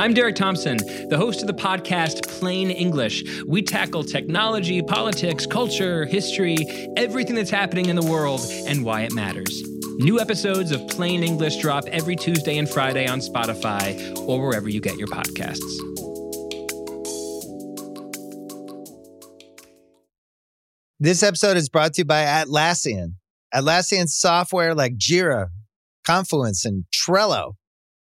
I'm Derek Thompson, the host of the podcast Plain English. We tackle technology, politics, culture, history, everything that's happening in the world, and why it matters. New episodes of Plain English drop every Tuesday and Friday on Spotify or wherever you get your podcasts. This episode is brought to you by Atlassian. Atlassian software like Jira, Confluence, and Trello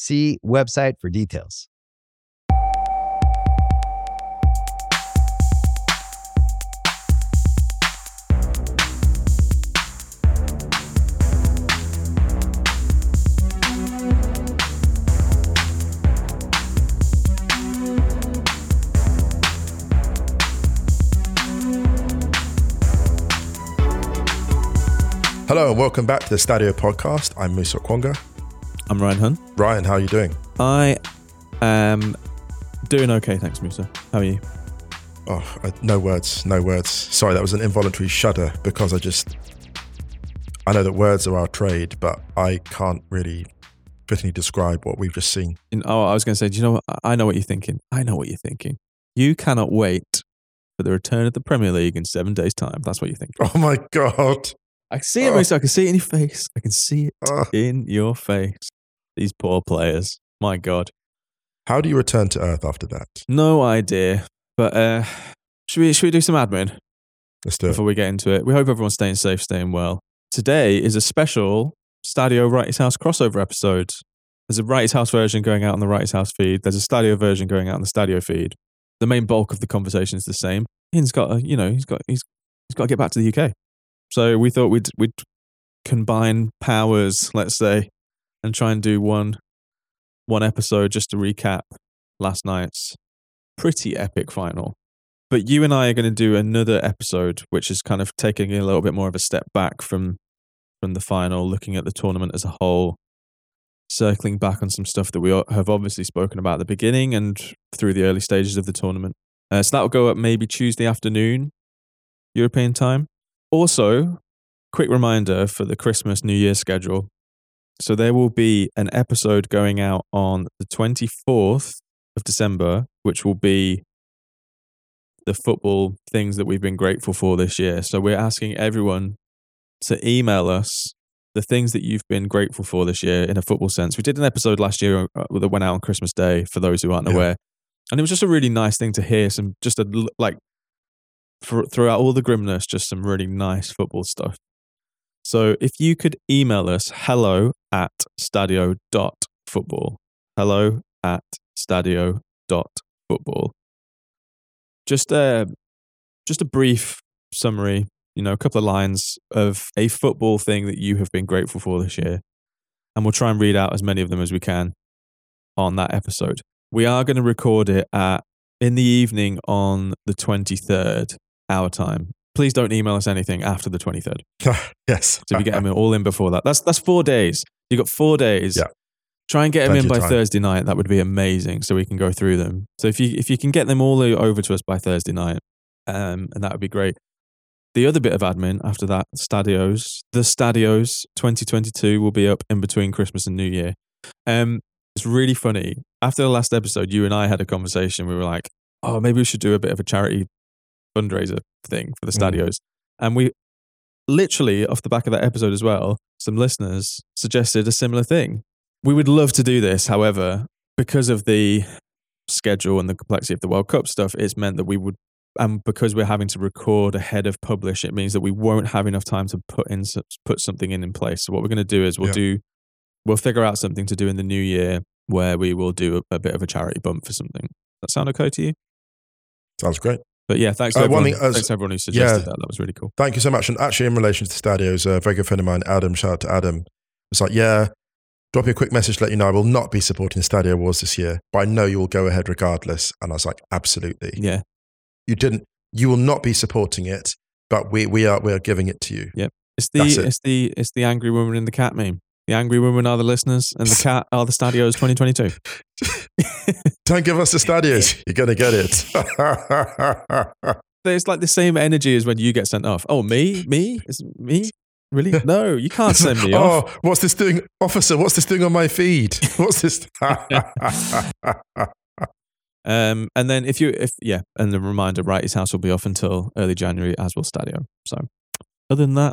See website for details. Hello and welcome back to the Stadio podcast. I'm Musa Okwonga. I'm Ryan Hunn. Ryan, how are you doing? I am doing okay, thanks, Musa. How are you? Oh, I, no words, no words. Sorry, that was an involuntary shudder because I just. I know that words are our trade, but I can't really fittingly describe what we've just seen. In, oh, I was going to say, do you know what? I know what you're thinking. I know what you're thinking. You cannot wait for the return of the Premier League in seven days' time. That's what you think. Oh my God. I can see it, Oh. Musa. I can see it in your face. I can see it Oh. in your face. These poor players. My God. How do you return to Earth after that? No idea. But uh, should we should we do some admin? Let's do it. before we get into it. We hope everyone's staying safe, staying well. Today is a special Stadio Wrighty's House crossover episode. There's a Wrighty's House version going out on the Wrighty's House feed. There's a Stadio version going out on the Stadio feed. The main bulk of the conversation is the same. Ian's got, a, you know, he's got, he's, he's got to get back to the UK. So we thought we'd we'd combine powers, let's say, and try and do one one episode just to recap last night's pretty epic final. But you and I are going to do another episode, which is kind of taking a little bit more of a step back from from the final, looking at the tournament as a whole, circling back on some stuff that we have obviously spoken about at the beginning and through the early stages of the tournament. Uh, so that will go up maybe Tuesday afternoon, European time. Also, quick reminder for the Christmas New Year schedule. So there will be an episode going out on the 24th of December, which will be the football things that we've been grateful for this year. So we're asking everyone to email us the things that you've been grateful for this year in a football sense. We did an episode last year uh, that went out on Christmas Day for those who aren't Yeah. aware. And it was just a really nice thing to hear some just a like for, throughout all the grimness just some really nice football stuff. So if you could email us hello at stadio.football. Hello at stadio.football. Just a just a brief summary, you know, a couple of lines of a football thing that you have been grateful for this year. And we'll try and read out as many of them as we can on that episode. We are going to record it at in the evening on the 23rd, our time. Please don't email us anything after the 23rd. yes. So if you get them all in before that, that's that's four days. You got four days. Yeah. Try and get them in by time. Thursday night. That would be amazing, so we can go through them. So if you if you can get them all over to us by Thursday night, um, and that would be great. The other bit of admin after that, Stadios, the Stadios 2022 will be up in between Christmas and New Year. Um, it's really funny. After the last episode, you and I had a conversation. We were like, "Oh, maybe we should do a bit of a charity fundraiser thing for the Mm. And we literally off the back of that episode as well, some listeners suggested a similar thing. We would love to do this, however, because of the schedule and the complexity of the World Cup stuff, it's meant that we would and because we're having to record ahead of publish, it means that we won't have enough time to put in put something in in place. So what we're going to do is we'll Yeah. do we'll figure out something to do in the new year where we will do a, a bit of a charity bump for something. That sound okay to you? Sounds great. But yeah, thanks Uh, everyone, one thing thanks everyone who suggested yeah. that. That was really cool. Thank you so much. And actually, in relation to the Stadios, a very good friend of mine, Adam, shout out to Adam, was like, yeah, drop me a quick message to let you know I will not be supporting the Stadio Wars this year, but I know you will go ahead regardless. And I was like, absolutely. Yeah, You didn't, you will not be supporting it, but we, we are, we are giving it to you. Yep. It's the it. it's the it's the angry woman and the cat meme. The angry women are the listeners, and the cat are the Stadios 2022. Don't give us the Stadios. You're going to get it. It's like the same energy as when you get sent off. Oh, me, me, is me? Really? No, you can't send me off. oh, what's this doing? Officer, what's this doing on my feed? What's this? Um, and then if you, if yeah, and the reminder, Wrighty's House will be off until early January, as will Stadio. So, other than that,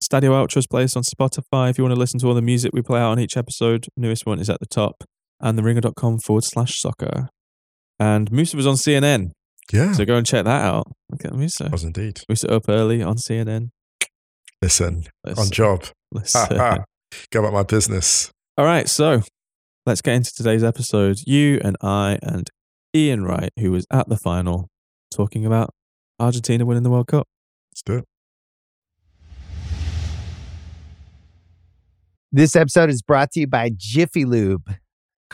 Stadio outros placed on Spotify. If you want to listen to all the music we play out on each episode, newest one is at the top, and theringer.com forward slash soccer. And Musa was on CNN, yeah, so go and check that out. Look at Musa. was indeed. Musa up early on CNN. Listen, Let's, on job. let's, Ha, ha. Go about my business. All right, so let's get into today's episode. You and I and Ian Wright, who was at the final, talking about Argentina winning the World Cup. Let's do it. This episode is brought to you by Jiffy Lube.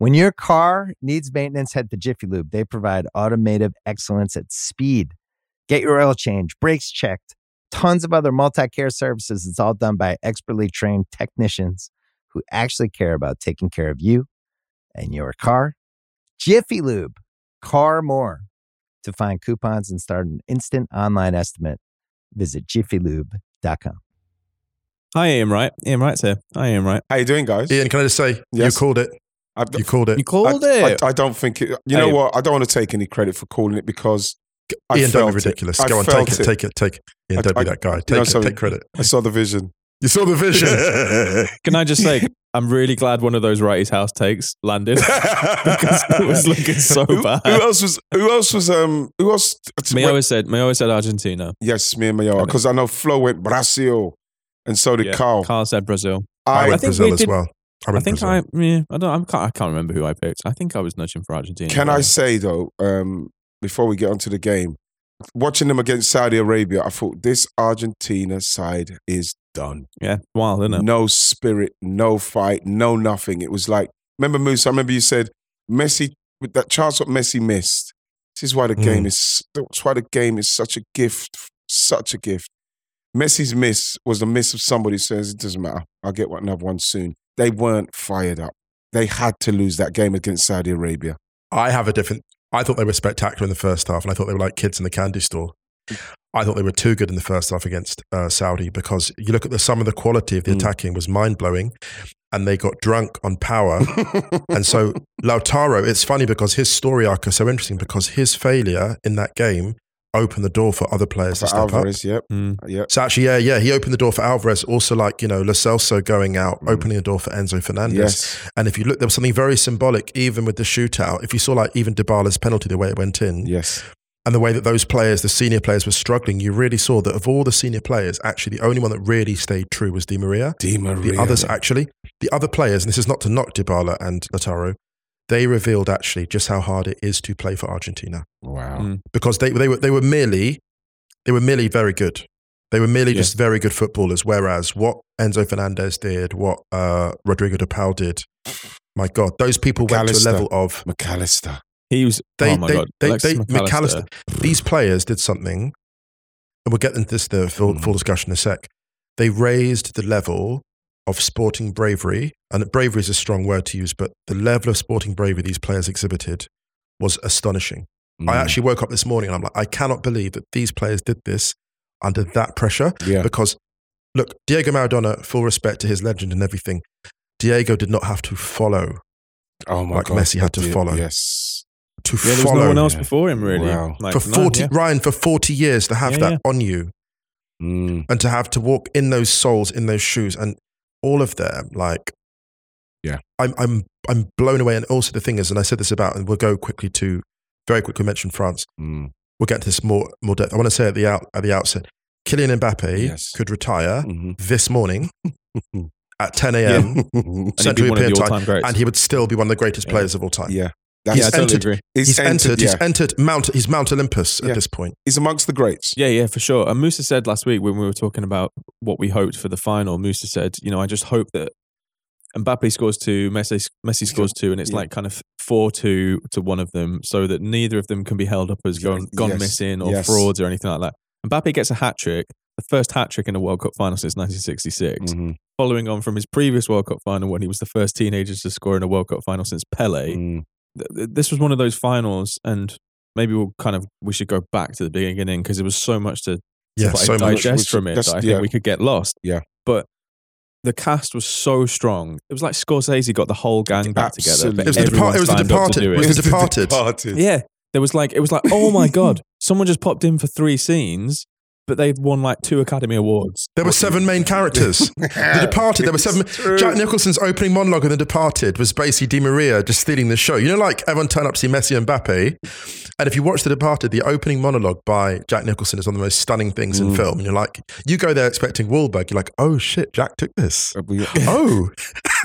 When your car needs maintenance, head to Jiffy Lube. They provide automotive excellence at speed. Get your oil change, brakes checked, tons of other multi care services. It's all done by expertly trained technicians who actually care about taking care of you and your car. Jiffy Lube, car more. To find coupons and start an instant online estimate, visit jiffylube.com. Hi, Ian Wright. Ian Wright's here. Hi, Ian Wright. How you doing, guys? Ian, can I just say, Yes. you called it. I, You called it. You called I, it. I, I don't think it. You Hey. know what? I don't want to take any credit for calling it because I Ian, don't felt be it. ridiculous. I Go on, take it, take it, take it. Ian, I- don't be that guy. know Take it, something? take credit. I saw the vision. You saw the vision. Can I just say, I'm really glad one of those Wrighty's house takes landed because it was looking so who, bad. Who else was? Who else was? Um. Who else? Me always said, me always said Argentina. yes, me and Mayo. Because I know Flo went Brazil, and so did Yeah, Carl. Carl said Brazil. I I, I think Brazil we as did- well. I I think Brazil. I, yeah, I don't, I'm, can't, I can't remember who I picked. I think I was nudging for Argentina. can I say though? Um. Before we get onto the game, watching them against Saudi Arabia, I thought this Argentina side is done. Yeah, wild, isn't it? No spirit, no fight, no nothing. It was like, remember Moose, I remember you said Messi, with that chance what Messi missed. This is why the Mm. game is, that's why the game is such a gift, such a gift. Messi's miss was the miss of somebody who says, it doesn't matter. I'll get another one soon. They weren't fired up. They had to lose that game against Saudi Arabia. I have a different. I thought they were spectacular in the first half, and I thought they were like kids in the candy store. I thought they were too good in the first half against uh, Saudi because you look at the some of the quality of the Mm. attacking was mind blowing, and they got drunk on power. and so Lautaro, it's funny because his story arc is so interesting because his failure in that game opened the door for other players For to step up. Alvarez, yep, Mm. yep. So actually, yeah, yeah, he opened the door for Alvarez. Also, like you know, Lo Celso going out, Mm. opening the door for Enzo Fernandez. Yes, And if you look, there was something very symbolic, even with the shootout. If you saw like even Dybala's penalty, the way it went in, yes. and the way that those players, the senior players, were struggling, you really saw that of all the senior players, actually the only one that really stayed true was Di Maria. Di Maria. The others, actually, the other players, and this is not to knock Dybala and Lautaro, they revealed actually just how hard it is to play for Argentina Wow. Mm. because they they were they were merely they were merely very good. They were merely Yeah. just very good footballers. Whereas what Enzo Fernandez did, what uh, Rodrigo de Paul did, my God, those people went to a level of Mac Allister. He was. they oh my they god, they, Alexis they Mac Allister. These players did something, and we'll get into this the full, Mm. full discussion in a sec. They raised the level of sporting bravery, and bravery is a strong word to use, but the level of sporting bravery these players exhibited was astonishing. I Mm. actually woke up this morning and I'm like, I cannot believe that these players did this under that pressure Yeah. because look, Diego Maradona, full respect to his legend and everything. Diego did not have to follow Oh my Like god. Messi had to Did- follow. Yes. to Yeah, there was no one else yeah. before him really. Wow. Like, for no, 40 yeah. Ryan for 40 years to have Yeah, that yeah. on you Mm. and to have to walk in those soles in those shoes and all of them like Yeah. I'm I'm I'm blown away and also the thing is and I said this about and we'll go quickly to very quickly mention France Mm. we'll get to this more more depth I want to say at the out at the outset Kylian Mbappe Yes. could retire Mhm. this morning at 10 a.m. And Central one of the European time and he would still be one of the greatest Yeah. players of all time. yeah. Yeah, he's I totally entered- agree. He's, He's entered, yeah. he's entered Mount he's Mount Olympus Yeah. at this point. He's amongst the greats. Yeah, yeah, for sure. And Musa said last week when we were talking about what we hoped for the final, Musa said, you know, I just hope that Mbappe scores two, Messi, Messi scores two, and it's Yeah. like kind of four two to one of them, so that neither of them can be held up as gone, gone Yes, missing or yes. frauds or anything like that. Mbappe gets a hat trick, the first hat trick in a World Cup final since 1966, Mhm. following on from his previous World Cup final when he was the first teenager to score in a World Cup final since Pele Mm. Th- th- this was one of those finals, and maybe we'll kind of we should go back to the beginning because there was so much to, to Yeah, like so much. digest which- from it that I think yeah. we could get lost. Yeah. but the cast was so strong. It was like Scorsese got the whole gang back together. It was the, depart- it was the signed up to departed. do It was the. Departed. Yeah, there was like it was like oh my god, someone just popped in for three scenes, but they've won like two Academy Awards. There were seven main characters. The Departed. There were seven. Jack Nicholson's opening monologue in The Departed was basically Di Maria just stealing the show. You know, like everyone turned up to see Messi and Mbappe, and if you watch The Departed, the opening monologue by Jack Nicholson is one of the most stunning things in Mm. film. And you're like, you go there expecting Wahlberg, you're like, oh shit, Jack took this. Oh,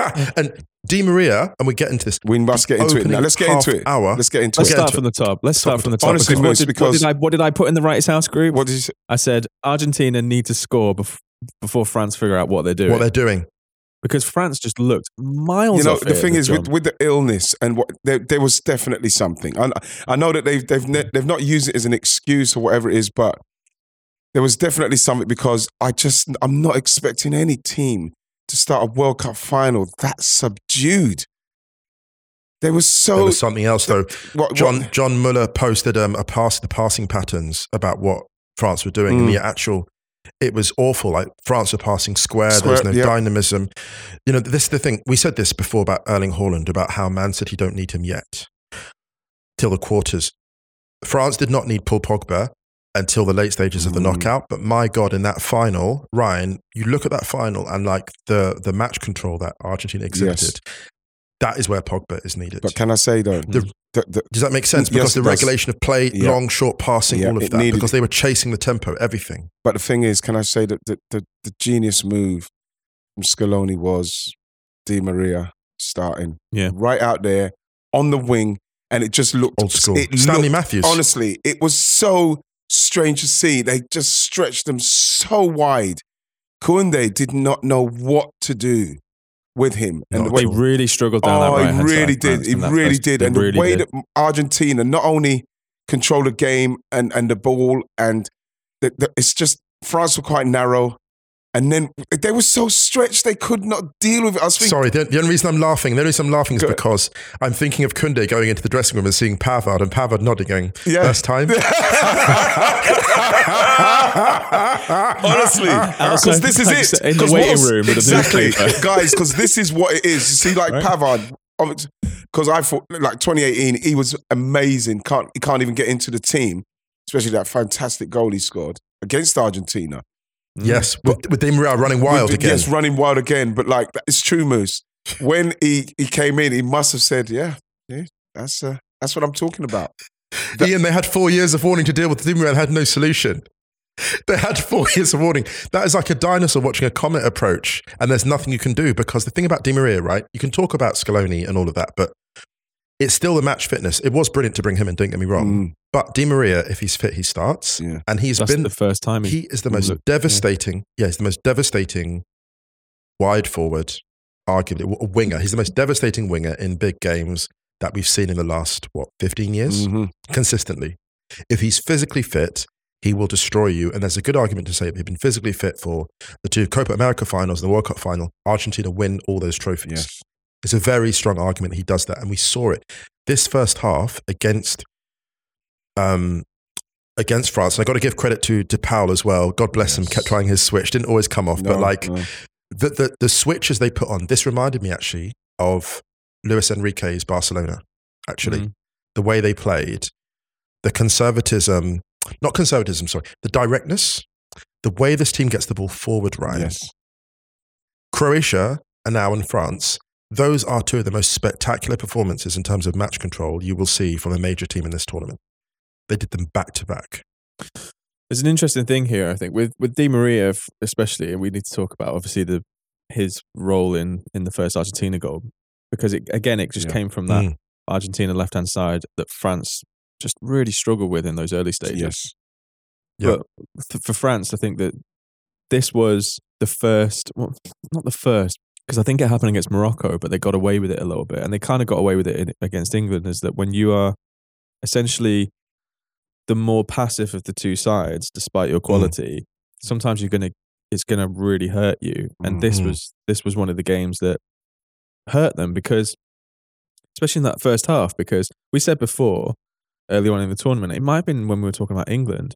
and Di Maria, and we get into this. We must get into it now. Let's get into it. hour. Let's get into Let's it. get start from the top. Let's start from the top. Honestly, because what Moose, did, because- what did I what did I put in the Wrights House group? What did you say? I said Argentina need to score bef- before France figure out what they're doing. What they're doing. because France just looked miles. You know, off the thing is, with, with the illness and what there, there was definitely something. I, I know that they've they've ne- they've not used it as an excuse or whatever it is, but there was definitely something because I just I'm not expecting any team to start a World Cup final that subdued. There was so There was something else though. what, John what- John Muller posted um, a pass the passing patterns about what France were doing, and Mm. the actual it was awful. Like France were passing square. there was no yeah. dynamism. You know, this is the thing. We said this before about Erling Haaland about how Man City don't need him yet till the quarters. France did not need Paul Pogba until the late stages of the Mm. knockout. But my God, in that final, Ryan, you look at that final and like the the match control that Argentina exhibited. That is where Pogba is needed. but can I say though, The- the, the, Does that make sense? Because it the regulation of play, Yeah. long, short passing, Yeah, all of that, needed- because they were chasing the tempo, everything. But the thing is, can I say that the, the, the genius move from Scaloni was Di Maria starting Yeah. right out there on the wing, and it just looked Old school. It Stanley looked- Matthews. Honestly, it was so strange to see. They just stretched them so wide. Kunde did not know what to do with him, and Not the way they really struggled down that Oh, right he hand really side, did. He that really did. they And the way did. that Argentina not only control the game and, and the ball, and the, the, it's just France were quite narrow. And then they were so stretched, they could not deal with it. I was thinking, Sorry, the, the only reason I'm laughing, the only reason I'm laughing is Go- because I'm thinking of Kunde going into the dressing room and seeing Pavard and Pavard nodding, going, Yeah. first time. Honestly, uh, because this is it. in the waiting room exactly, guys. Because this is what it is. You see, like Right. Pavard, because I thought like 2018, he was amazing. Can't he can't even get into the team, especially that fantastic goal he scored against Argentina. Yes, with, with Di running wild With- again. Yes, running wild again. But like it's true, Moose. When he he came in, he must have said, "Yeah, yeah, that's uh, that's what I'm talking about." Ian, they had four years of warning to deal with. Maria and had no solution. They had four years of warning. That is like a dinosaur watching a comet approach, and there's nothing you can do because the thing about Di Maria, right? You can talk about Scaloni and all of that, but it's still the match fitness. It was brilliant to bring him in, don't get me wrong. Mm, But Di Maria, if he's fit, he starts. Yeah. And he's That's been, the first time he, he is the most looked- devastating, yeah. he's the most devastating wide forward, arguably, w- a winger. He's the most devastating winger in big games that we've seen in the last, what, 15 years? mhm. Consistently. If he's physically fit, he will destroy you. And there's a good argument to say if he'd been physically fit for the two Copa America finals and the World Cup final, Argentina win all those trophies. Yes. It's a very strong argument he does that. And we saw it. This first half against um, against France. And I got to give credit to De Paul as well. God bless him, kept trying his switch. Didn't always come off, but like no. the, the the switches they put on. This reminded me actually of Luis Enrique's Barcelona. Actually, Mm. the way they played, the conservatism, not conservatism, sorry, the directness, the way this team gets the ball forward, right? yes, Croatia and now in France, those are two of the most spectacular performances in terms of match control you will see from a major team in this tournament. They did them back to back. There's an interesting thing here, I think, with with Di Maria, especially, and we need to talk about obviously the his role in in the first Argentina goal because it again it just Yeah. came from that Mm. Argentina left hand side that France just really struggled with in those early stages. yes, Yeah. But for France, I think that this was the first, well, not the first, because I think it happened against Morocco, but they got away with it a little bit, and they kind of got away with it in, against England. Is that when you are essentially the more passive of the two sides, despite your quality, sometimes you're gonna it's gonna really hurt you. And this Mhm. was this was one of the games that hurt them because, especially in that first half, because we said before early on in the tournament, it might have been when we were talking about England,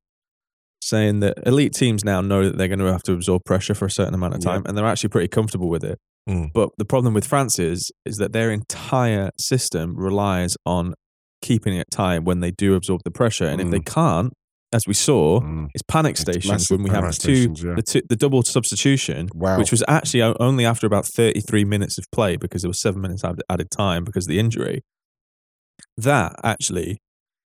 saying that elite teams now know that they're going to have to absorb pressure for a certain amount of Yeah. time, and they're actually pretty comfortable with it. Mm. But the problem with France is is that their entire system relies on keeping it tight when they do absorb the pressure, and if they can't, as we saw, Mm. it's panic stations massive when we have the two, yeah. the two, the double substitution, Wow. which was actually only after about 33 minutes of play because there was seven minutes added, added time because of the injury. That actually,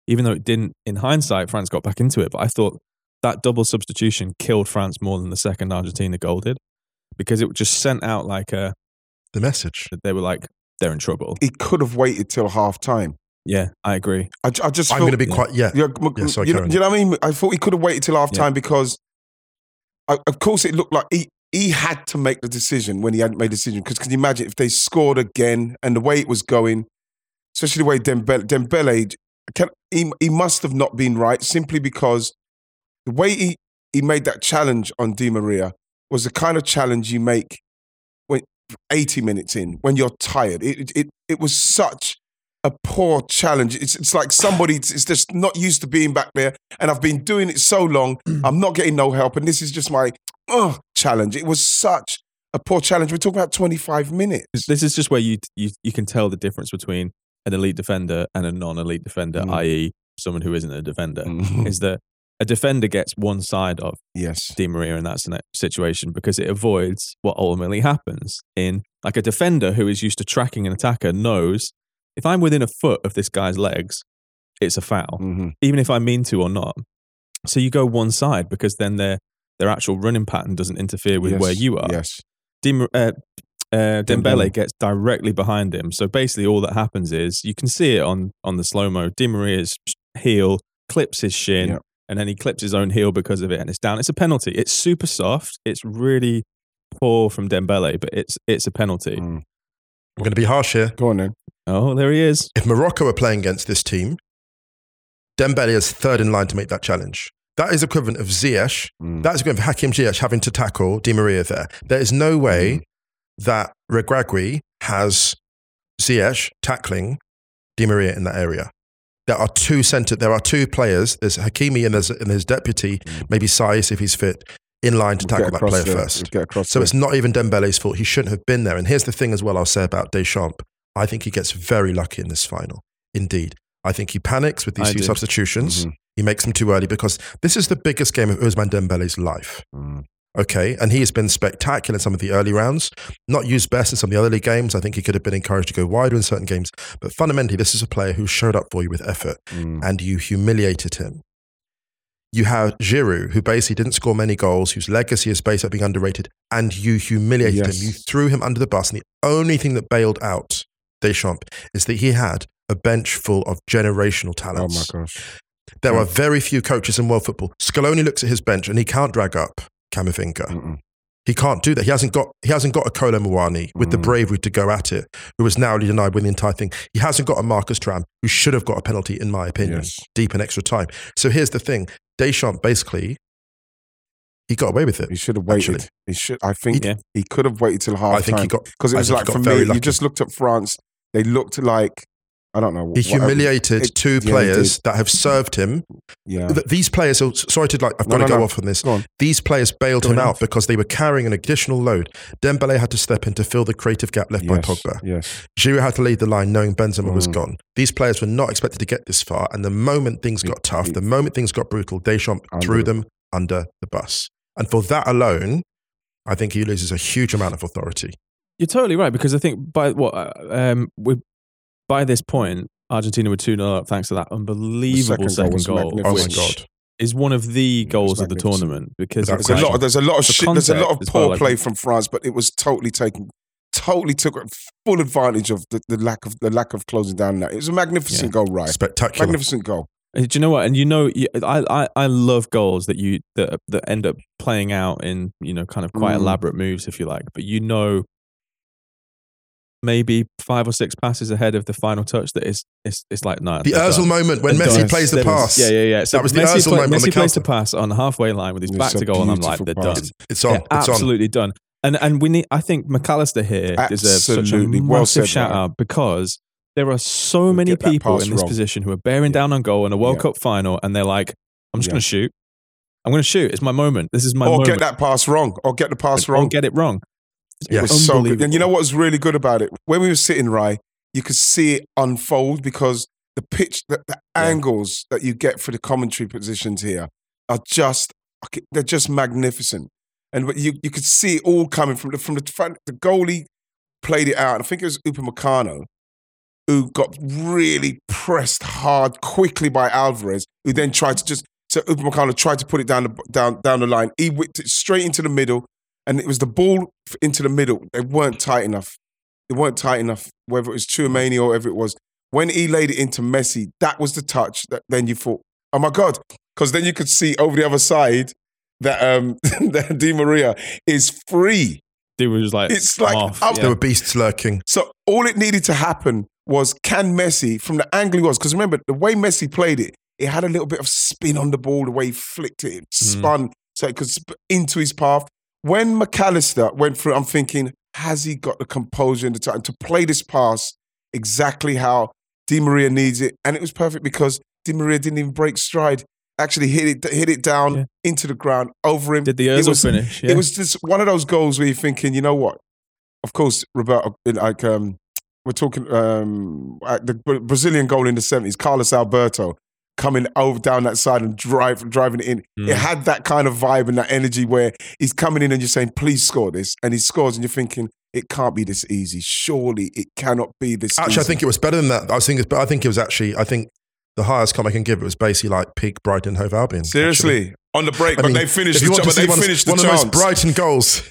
even though it didn't, in hindsight, France got back into it, but I thought that double substitution killed France more than the second Argentina goal did because it just sent out like a, The message. That they were like, they're in trouble. he could have waited till half time. Yeah, I agree. I, I just I'm going to be yeah. quite, yeah. Yeah, m- Yeah, sorry, you, know, you know what I mean? I thought he could have waited till half time because, I, of course, it looked like he, he had to make the decision when he hadn't made the decision. Because can you imagine if they scored again and the way it was going, especially the way Dembele, Dembele can, he, he must have not been right simply because the way he, he made that challenge on Di Maria was the kind of challenge you make when 80 minutes in when you're tired. It, it, it was such a poor challenge. It's, it's like somebody is just not used to being back there, and I've been doing it so long, I'm not getting no help, and this is just my uh, challenge. It was such a poor challenge. We're talking about 25 minutes. This is just where you, you, you can tell the difference between an elite defender and a non elite defender, Mm. i.e., someone who isn't a defender, Mhm. is that a defender gets one side of yes. Di Maria in that situation because it avoids what ultimately happens. In like a defender who is used to tracking an attacker knows if I'm within a foot of this guy's legs, it's a foul, Mhm. even if I mean to or not. So you go one side because then their their actual running pattern doesn't interfere with Yes. where you are. Yes. Uh, uh, Dembele Dembele. gets directly behind him. So basically, all that happens is you can see it on on the slow mo. Di Maria's heel clips his shin, Yep. and then he clips his own heel because of it, and it's down. It's a penalty. It's super soft. It's really poor from Dembele, but it's it's a penalty. Mm. I'm going to be harsh here. Go on then. Oh, there he is. If Morocco are playing against this team, Dembele is third in line to make that challenge. That is equivalent of Ziyech. Mm. That is equivalent of Hakim Ziyech having to tackle Di Maria there. There is no way that Regragui has Ziyech tackling Di Maria in that area. There are two centre. There are two players. There's Hakimi and there's, and there's deputy, Mm. maybe Saïss if he's fit, in line to We'll tackle that player there. first. We'll So there. it's not even Dembele's fault. He shouldn't have been there. And here's the thing as well I'll say about Deschamps. I think he gets very lucky in this final. Indeed. I think he panics with these I few do. substitutions. Mhm. He makes them too early because this is the biggest game of Ousmane Dembele's life. Mm. Okay. And he has been spectacular in some of the early rounds, not used best in some of the early games. I think he could have been encouraged to go wider in certain games. But fundamentally, this is a player who showed up for you with effort Mm. and you humiliated him. You have Giroud, who basically didn't score many goals, whose legacy is based on being underrated, and you humiliated Yes. him. You threw him under the bus. And the only thing that bailed out Deschamps is that he had a bench full of generational talents. Oh my gosh. There Yeah. are very few coaches in world football. Scaloni looks at his bench and he can't drag up Camavinga. Mm-mm. He can't do that. He hasn't got he hasn't got a Kolo Muani with the Mm. bravery to go at it, who was narrowly denied with the entire thing. He hasn't got a Marcus Thuram, who should have got a penalty, in my opinion, Yes. deep in extra time. So here's the thing: Deschamps basically he got away with it. He should have waited. Actually. He should. I think Yeah. he could have waited till half I think time he got because it I was like for me. You just looked at France. They looked like I don't know. He humiliated it- two yeah, players that have served him. Yeah. These players, are, sorry to like, I've No, got to go no. off on this. On. These players bailed Go him out because they were carrying an additional load. Dembele had to step in to fill the creative gap left by Pogba. Yes. Giroud had to lead the line knowing Benzema was Mm. gone. These players were not expected to get this far. And the moment things got tough, the moment things got brutal, Deschamps Under threw them under the bus. And for that alone, I think he loses a huge amount of authority. You're totally right because I think by what uh, um, we by this point, Argentina were 2 0 up thanks to that unbelievable second goal second was goal. Oh which God. is one of the goals of the tournament because There's a lot. There's a lot of The shit. There's a lot of poor well, like- play from France, but it was totally taken, totally took full advantage of the, the lack of the lack of closing down. That it was a magnificent goal, right? Spectacular. Magnificent goal. Uh, Do you know what? And you know, I, I I love goals that you that that end up playing out in you know kind of quite Mm. elaborate moves, if you like. But you know, maybe five or six passes ahead of the final touch. That is, it's it's like no. The they're Özil done. moment when They're Messi done. plays the pass. Yeah, yeah, yeah. So That was the Messi, Özil play- moment on Messi the plays the pass on the halfway line with his It's back to goal, and I'm like, they're pass. done. It's on. They're It's on. absolutely done. And and we need. I think Mac Allister here deserves such a Absolutely. Well massive said, shout out because there are so We'll many people in this wrong. position who are bearing Yeah. down on goal in a World Yeah. Cup final, and they're like, "I'm just Yeah. going to shoot. I'm going to shoot. It's my moment. This is my or moment. get that pass wrong. Or get the pass Or wrong. Or get it wrong." It was so good. And you know what was really good about it? When we were sitting, right, you could see it unfold because the pitch, the, the angles that you get for the commentary positions here are just, they're just magnificent. And but you, you could see it all coming from the, from the front. The goalie played it out. And I think it was Upamecano who got really pressed hard quickly by Alvarez, who then tried to just, so Upamecano tried to put it down the, down, down the line. He whipped it straight into the middle and it was the ball into the middle. They weren't tight enough. They weren't tight enough, whether it was Tchouameni or whatever it was. When he laid it into Messi, that was the touch that then you thought, oh my God. Because then you could see over the other side that, um, that Di Maria is free. Dude was like, It's like off. up There were beasts lurking. So all it needed to happen was can Messi, from the angle he was, because remember, the way Messi played it, it had a little bit of spin on the ball, the way he flicked it, it spun so it could sp- into his path. When Mac Allister went through, I'm thinking, has he got the composure and the time to play this pass exactly how Di Maria needs it? And it was perfect because Di Maria didn't even break stride. Actually, hit it, hit it down Yeah. into the ground over him. Did the was- finish? Yeah. It was just one of those goals where you're thinking, you know what? Of course, Roberto, like um, we're talking um, uh, the Brazilian goal in the seventies, Carlos Alberto coming over down that side and drive, driving it in. Mm. It had that kind of vibe and that energy where he's coming in and you're saying, "Please score this," and he scores, and you're thinking, "It can't be this easy. Surely it cannot be this." Actually, I think it was better than that. I was thinking, but I think it was actually. I think the highest comment I can give it was basically like peak Brighton Hove Albion. actually. seriously on the break, I but mean, they finished. If The you want ch- to but see they one, of- finished one the of the most. Brighton goals,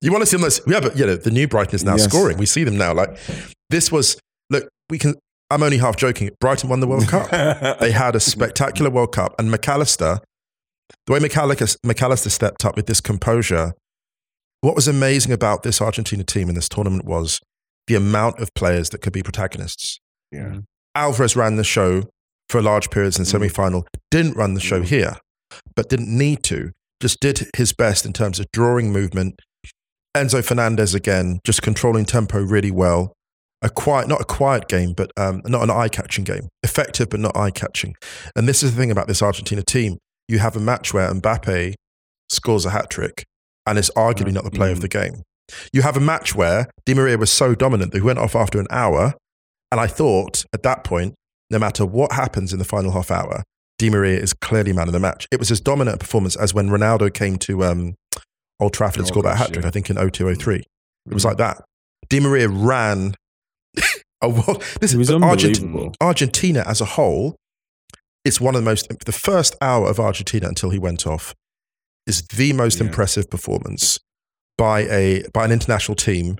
you want to see them. Those, yeah, but you know the new Brighton is now Yes. scoring. We see them now. Like this was. Look, we can. I'm only half joking. Brighton won the World Cup. They had a spectacular World Cup, and Mac Allister, the way Mac Allister, McAllister stepped up with this composure. What was amazing about this Argentina team in this tournament was the amount of players that could be protagonists. yeah. Alvarez ran the show for large periods in the Mm. semi-final. Didn't run the show Mm. here, but didn't need to. Just did his best in terms of drawing movement. Enzo Fernandez again, just controlling tempo really well. A quiet, not a quiet game, but um, not an eye-catching game. Effective, but not eye-catching. And this is the thing about this Argentina team. You have a match where Mbappe scores a hat trick and is arguably not the player of Mm. the game. You have a match where Di Maria was so dominant that he went off after an hour. And I thought at that point, no matter what happens in the final half hour, Di Maria is clearly man of the match. It was as dominant a performance as when Ronaldo came to um, Old Trafford and Oh, scored that hat trick. I think in 02 03. It was Mm. like that. Di Maria ran. a world, this is Argent- Argentina as a whole. It's one of the most, the first hour of Argentina until he went off is the most Yeah. impressive performance by a by an international team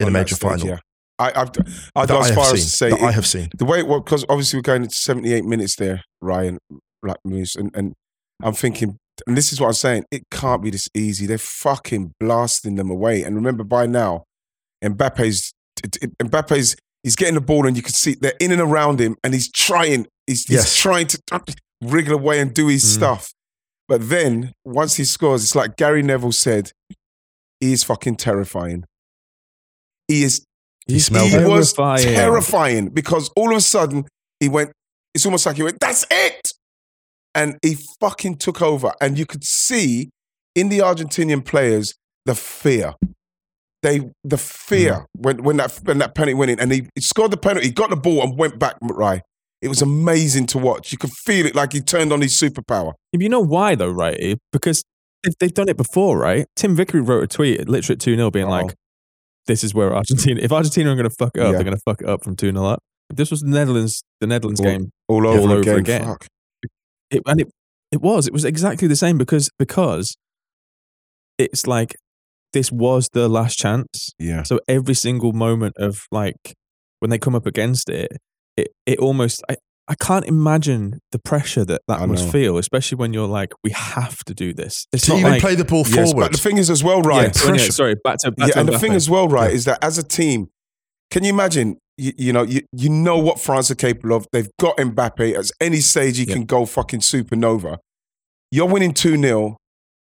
in a On that major stage, final Yeah. I, I've, I'd go as far seen. as to say it- I have seen. the way it was because obviously we're going into 78 minutes there, Ryan Black Moose, and, and I'm thinking, and this is what I'm saying, it can't be this easy. They're fucking blasting them away. And remember, by now, Mbappe's it- it- Mbappe's he's getting the ball, and you can see they're in and around him, and he's trying, he's, he's Yes. trying to wriggle away and do his Mm. stuff. But then once he scores, it's like Gary Neville said, he is fucking terrifying. He is He smelled He was Terrifying. terrifying because all of a sudden he went, it's almost like he went, that's it. And he fucking took over. And you could see in the Argentinian players the fear. They the fear mm. when when that when that penalty went in and he, he scored the penalty, he got the ball and went back right. It was amazing to watch. You could feel it like he turned on his superpower. You know why though, right? Because they've, they've done it before, right? Tim Vickery wrote a tweet, literally at 2 0, being Uh-oh. like, this is where Argentina, if Argentina are going to fuck it up, Yeah. they're going to fuck it up from 2 0 up. If this was the Netherlands, the Netherlands All- game, All over, all over again. again. It, and it, it was, it was exactly the same because, because it's like, this was the last chance. Yeah. So every single moment of like when they come up against it, it it almost I, I can't imagine the pressure that that I must know. feel, especially when you're like, we have to do this. It's To not even like, play the ball Yes, forward. but the thing is as well, right? so anyway, pressure. sorry, back to back yeah, to and the thing as well, right, is that as a team, can you imagine? You, you know, you, you know what France are capable of. They've got Mbappe. At any stage, he Yeah. can go fucking supernova. You're winning 2 0,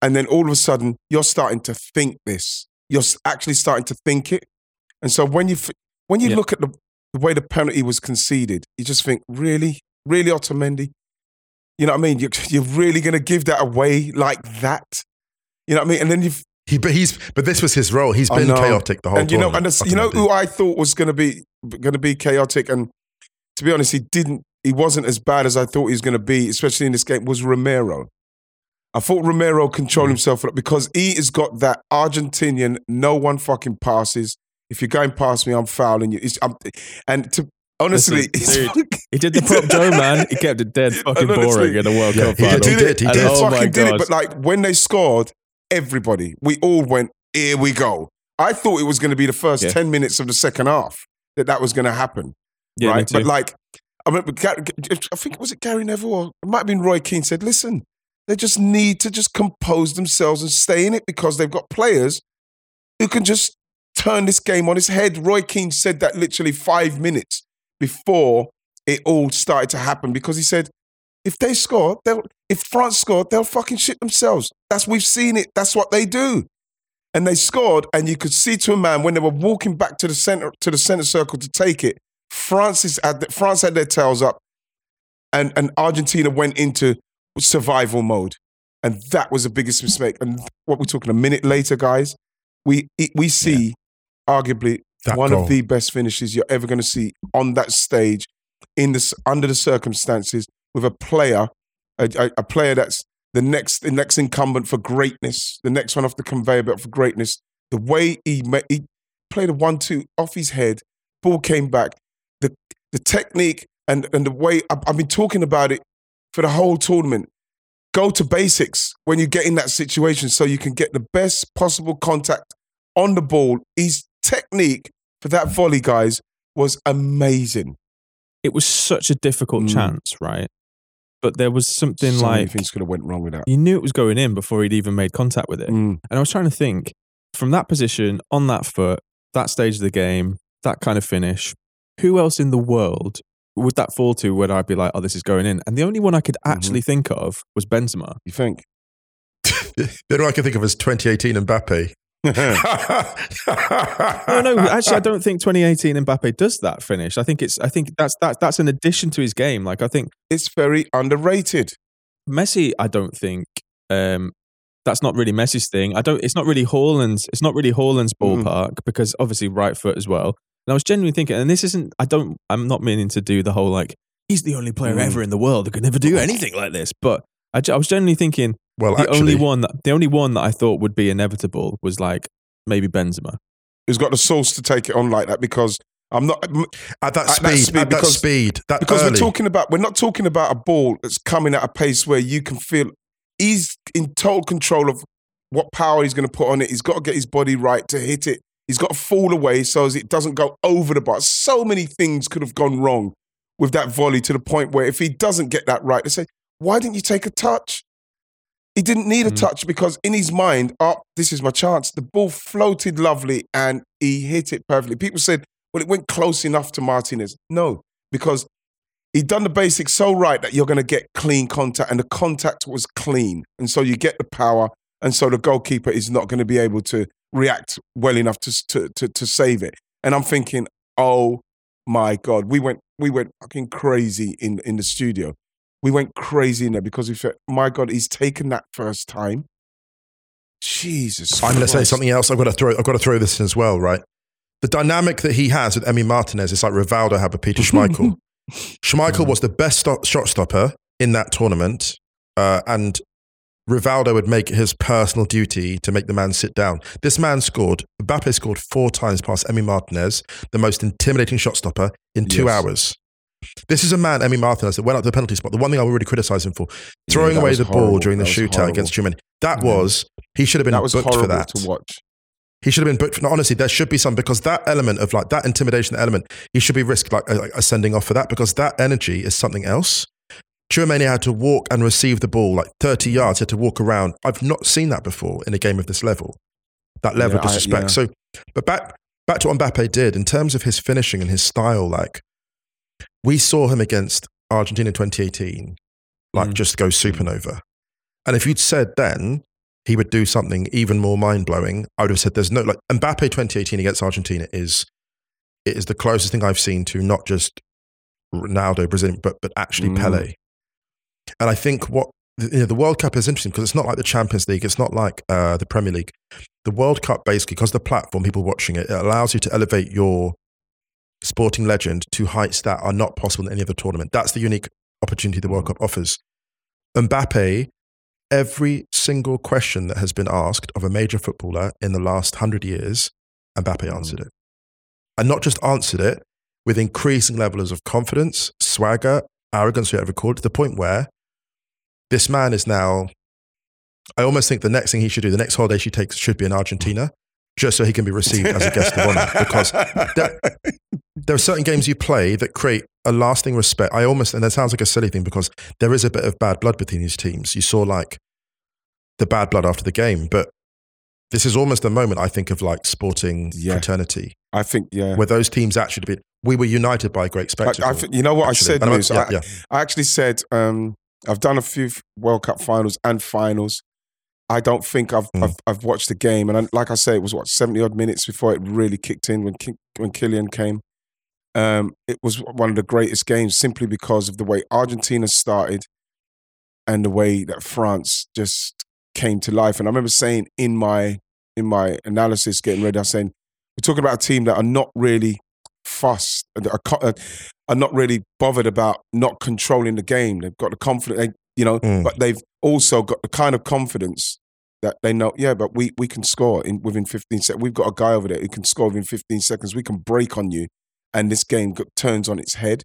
and then all of a sudden, you're starting to think this. You're actually starting to think it. And so when you, when you Yeah. look at the, the way the penalty was conceded, you just think, really? Really, Otamendi? You know what I mean? You're, you're really going to give that away like that? You know what I mean? And then you've he, but he's but this was his role. He's been chaotic the whole and you know, and you know who I thought was going to be going to be chaotic, and to be honest, he didn't. He wasn't as bad as I thought he was going to be, especially in this game. Was Romero? I thought Romero controlled mm. himself a lot because he has got that Argentinian. No one fucking passes. If you're going past me, I'm fouling you. I'm, and to honestly, Listen, dude, fucking- He did the prop Joe man. He kept it dead fucking honestly, boring in the World yeah, Cup he final. did, he did, he And did. Oh my fucking did it. god! But like when they scored, everybody, we all went, here we go. I thought it was going to be the first Yeah. 10 minutes of the second half that that was going to happen. yeah, me right? But like, I remember, Gar- I think, was it Gary Neville or it might have been Roy Keane said, listen, they just need to just compose themselves and stay in it because they've got players who can just turn this game on its head. Roy Keane said that literally five minutes before it all started to happen because he said, if they score, they'll if France scored, they'll fucking shit themselves. That's we've seen it. That's what they do. And they scored, and you could see to a man when they were walking back to the center to the center circle to take it. France had France had their tails up, and and Argentina went into survival mode, and that was the biggest mistake. And what we're talking a minute later, guys, we we see arguably That one goal. of the best finishes you're ever going to see on that stage in this under the circumstances with a player a, a, player that's the next the next incumbent for greatness the next one off the conveyor belt for greatness the way he ma- he played a one two off his head ball came back the the technique and and the way I've, I've been talking about it for the whole tournament go to basics when you get in that situation so you can get the best possible contact on the ball his technique for that volley guys was amazing it was such a difficult Mm. chance, right? But there was something so like things could have went wrong with that you knew it was going in before he'd even made contact with it. Mm. And I was trying to think from that position, on that foot, that stage of the game, that kind of finish, who else in the world would that fall to where I'd be like, oh, this is going in? And the only one I could Mm-hmm. actually think of was Benzema. you think the only one I can think of is 2018 Mbappe. No, no, actually, I don't think 2018 Mbappe does that finish. I think it's, I think that's that's that's an addition to his game. Like I think it's very underrated Messi, I don't think um, that's not really Messi's thing. I don't. It's not really Haaland's. It's not really Haaland's Mhm. ballpark because obviously right foot as well. And I was genuinely thinking, and this isn't. I don't. I'm not meaning to do the whole like he's the only player Mm. ever in the world who could never do anything like this. But I, I was genuinely thinking well, the actually, only one that the only one that I thought would be inevitable was like maybe Benzema. who's got the sauce to take it on like that because I'm not at that at speed, that speed, at that because- speed, that because early. we're talking about we're not talking about a ball that's coming at a pace where you can feel he's in total control of what power he's going to put on it. He's got to get his body right to hit it. He's got to fall away so as it doesn't go over the bar. So many things could have gone wrong with that volley to the point where if he doesn't get that right, they say, "Why didn't you take a touch?" He didn't need a Mm. touch because in his mind, oh, this is my chance. The ball floated lovely and he hit it perfectly. People said, well, it went close enough to Martinez. No, because he'd done the basics so right that you're going to get clean contact, and the contact was clean, and so you get the power, and so the goalkeeper is not going to be able to react well enough to to to, to save it. And I'm thinking, oh my God, we went we went fucking crazy in in the studio. We went crazy in there because we felt, my God, he's taken that first time. Jesus. I'm going to say something else. I've got to throw. I've got to throw this in as well, right? The dynamic that he has with Emi Martinez is like Rivaldo had with Peter Schmeichel. Schmeichel was the best stop, shot stopper in that tournament, uh, and Rivaldo would make his personal duty to make the man sit down. This man scored. Mbappe scored four times past Emi Martinez, the most intimidating shot stopper in two Yes. hours. This is a man, Emi Martinez, that went up to the penalty spot. The one thing I would really criticize him for, throwing that away the ball during the That shootout horrible. against Germany. That Mhm. was he should have been that was booked for that. to watch. He should have been booked. For, no, honestly, there should be some because that element of like that intimidation element, he should be risked like a, like a sending off for that because that energy is something else. Tchouameni had to walk and receive the ball like 30 yards. He had to walk around. I've not seen that before in a game of this level. That level Yeah, of I- yeah. So, but back back to what Mbappe did in terms of his finishing and his style. Like we saw him against Argentina in 2018, like Mm. just go supernova. And if you'd said then he would do something even more mind blowing, I would have said there's no like Mbappe 2018 against Argentina is it is the closest thing I've seen to not just Ronaldo Brazil, but but actually Mm. Pele. And I think what you know, the World Cup is interesting because it's not like the Champions League, it's not like uh, the Premier League. The World Cup basically, because the platform, people watching it, it allows you to elevate your sporting legend to heights that are not possible in any other tournament. That's the unique opportunity the World Cup offers. Mbappe, every single question that has been asked of a major footballer in the last hundred years, Mbappe answered it. And not just answered it with increasing levels of confidence, swagger, arrogance, whatever called, it, to the point where this man is now. I almost think the next thing he should do, the next holiday she takes, should be in Argentina, just so he can be received as a guest of honor. Because there, there are certain games you play that create a lasting respect. I almost, and that sounds like a silly thing because there is a bit of bad blood between these teams. You saw like the bad blood after the game, but this is almost the moment I think of like sporting Yeah. fraternity, I think, yeah. where those teams actually be, we were united by a great I, spectacle. I think, you know what actually. I said, Moose? yeah, I, yeah. I actually said um, I've done a few World Cup finals and finals. I don't think I've Mm. I've, I've watched the game, and I, like I say, it was what seventy odd minutes before it really kicked in when Ki- when Kylian came. Um, it was one of the greatest games simply because of the way Argentina started and the way that France just came to life. And I remember saying in my in my analysis, getting ready, I was saying we're talking about a team that are not really fussed, are, co- uh, are not really bothered about not controlling the game. They've got the confidence, they, you know, Mm. but they've also got the kind of confidence that they know, yeah, but we, we can score in within 15 seconds. We've got a guy over there who can score within 15 seconds. We can break on you. And this game turns on its head.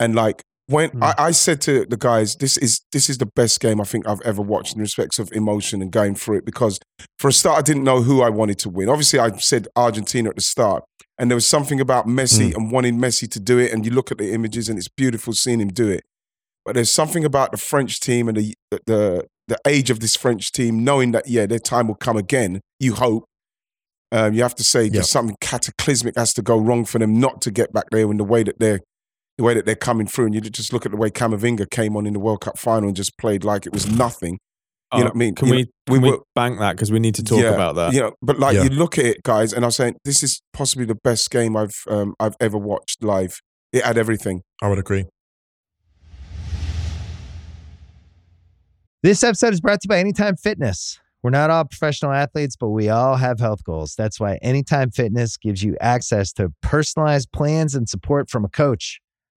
And like, when Mm. I, I said to the guys, this is this is the best game I think I've ever watched in respects of emotion and going through it because for a start I didn't know who I wanted to win. Obviously I said Argentina at the start, and there was something about Messi and wanting Messi to do it. And you look at the images and it's beautiful seeing him do it. But there's something about the French team and the the the age of this French team, knowing that yeah, their time will come again. You hope. Um, you have to say Yeah. there's something cataclysmic has to go wrong for them not to get back there in the way that they're the way that they're coming through. And you just look at the way Camavinga came on in the World Cup final and just played like it was nothing. You know what I mean? Oh, Can You we, know, can we we were- bank that because we need to talk Yeah, about that? You know, but like Yeah. you look at it, guys, and I'm saying this is possibly the best game I've um, I've ever watched live. It had everything. I would agree. This episode is brought to you by Anytime Fitness. We're not all professional athletes, but we all have health goals. That's why Anytime Fitness gives you access to personalized plans and support from a coach.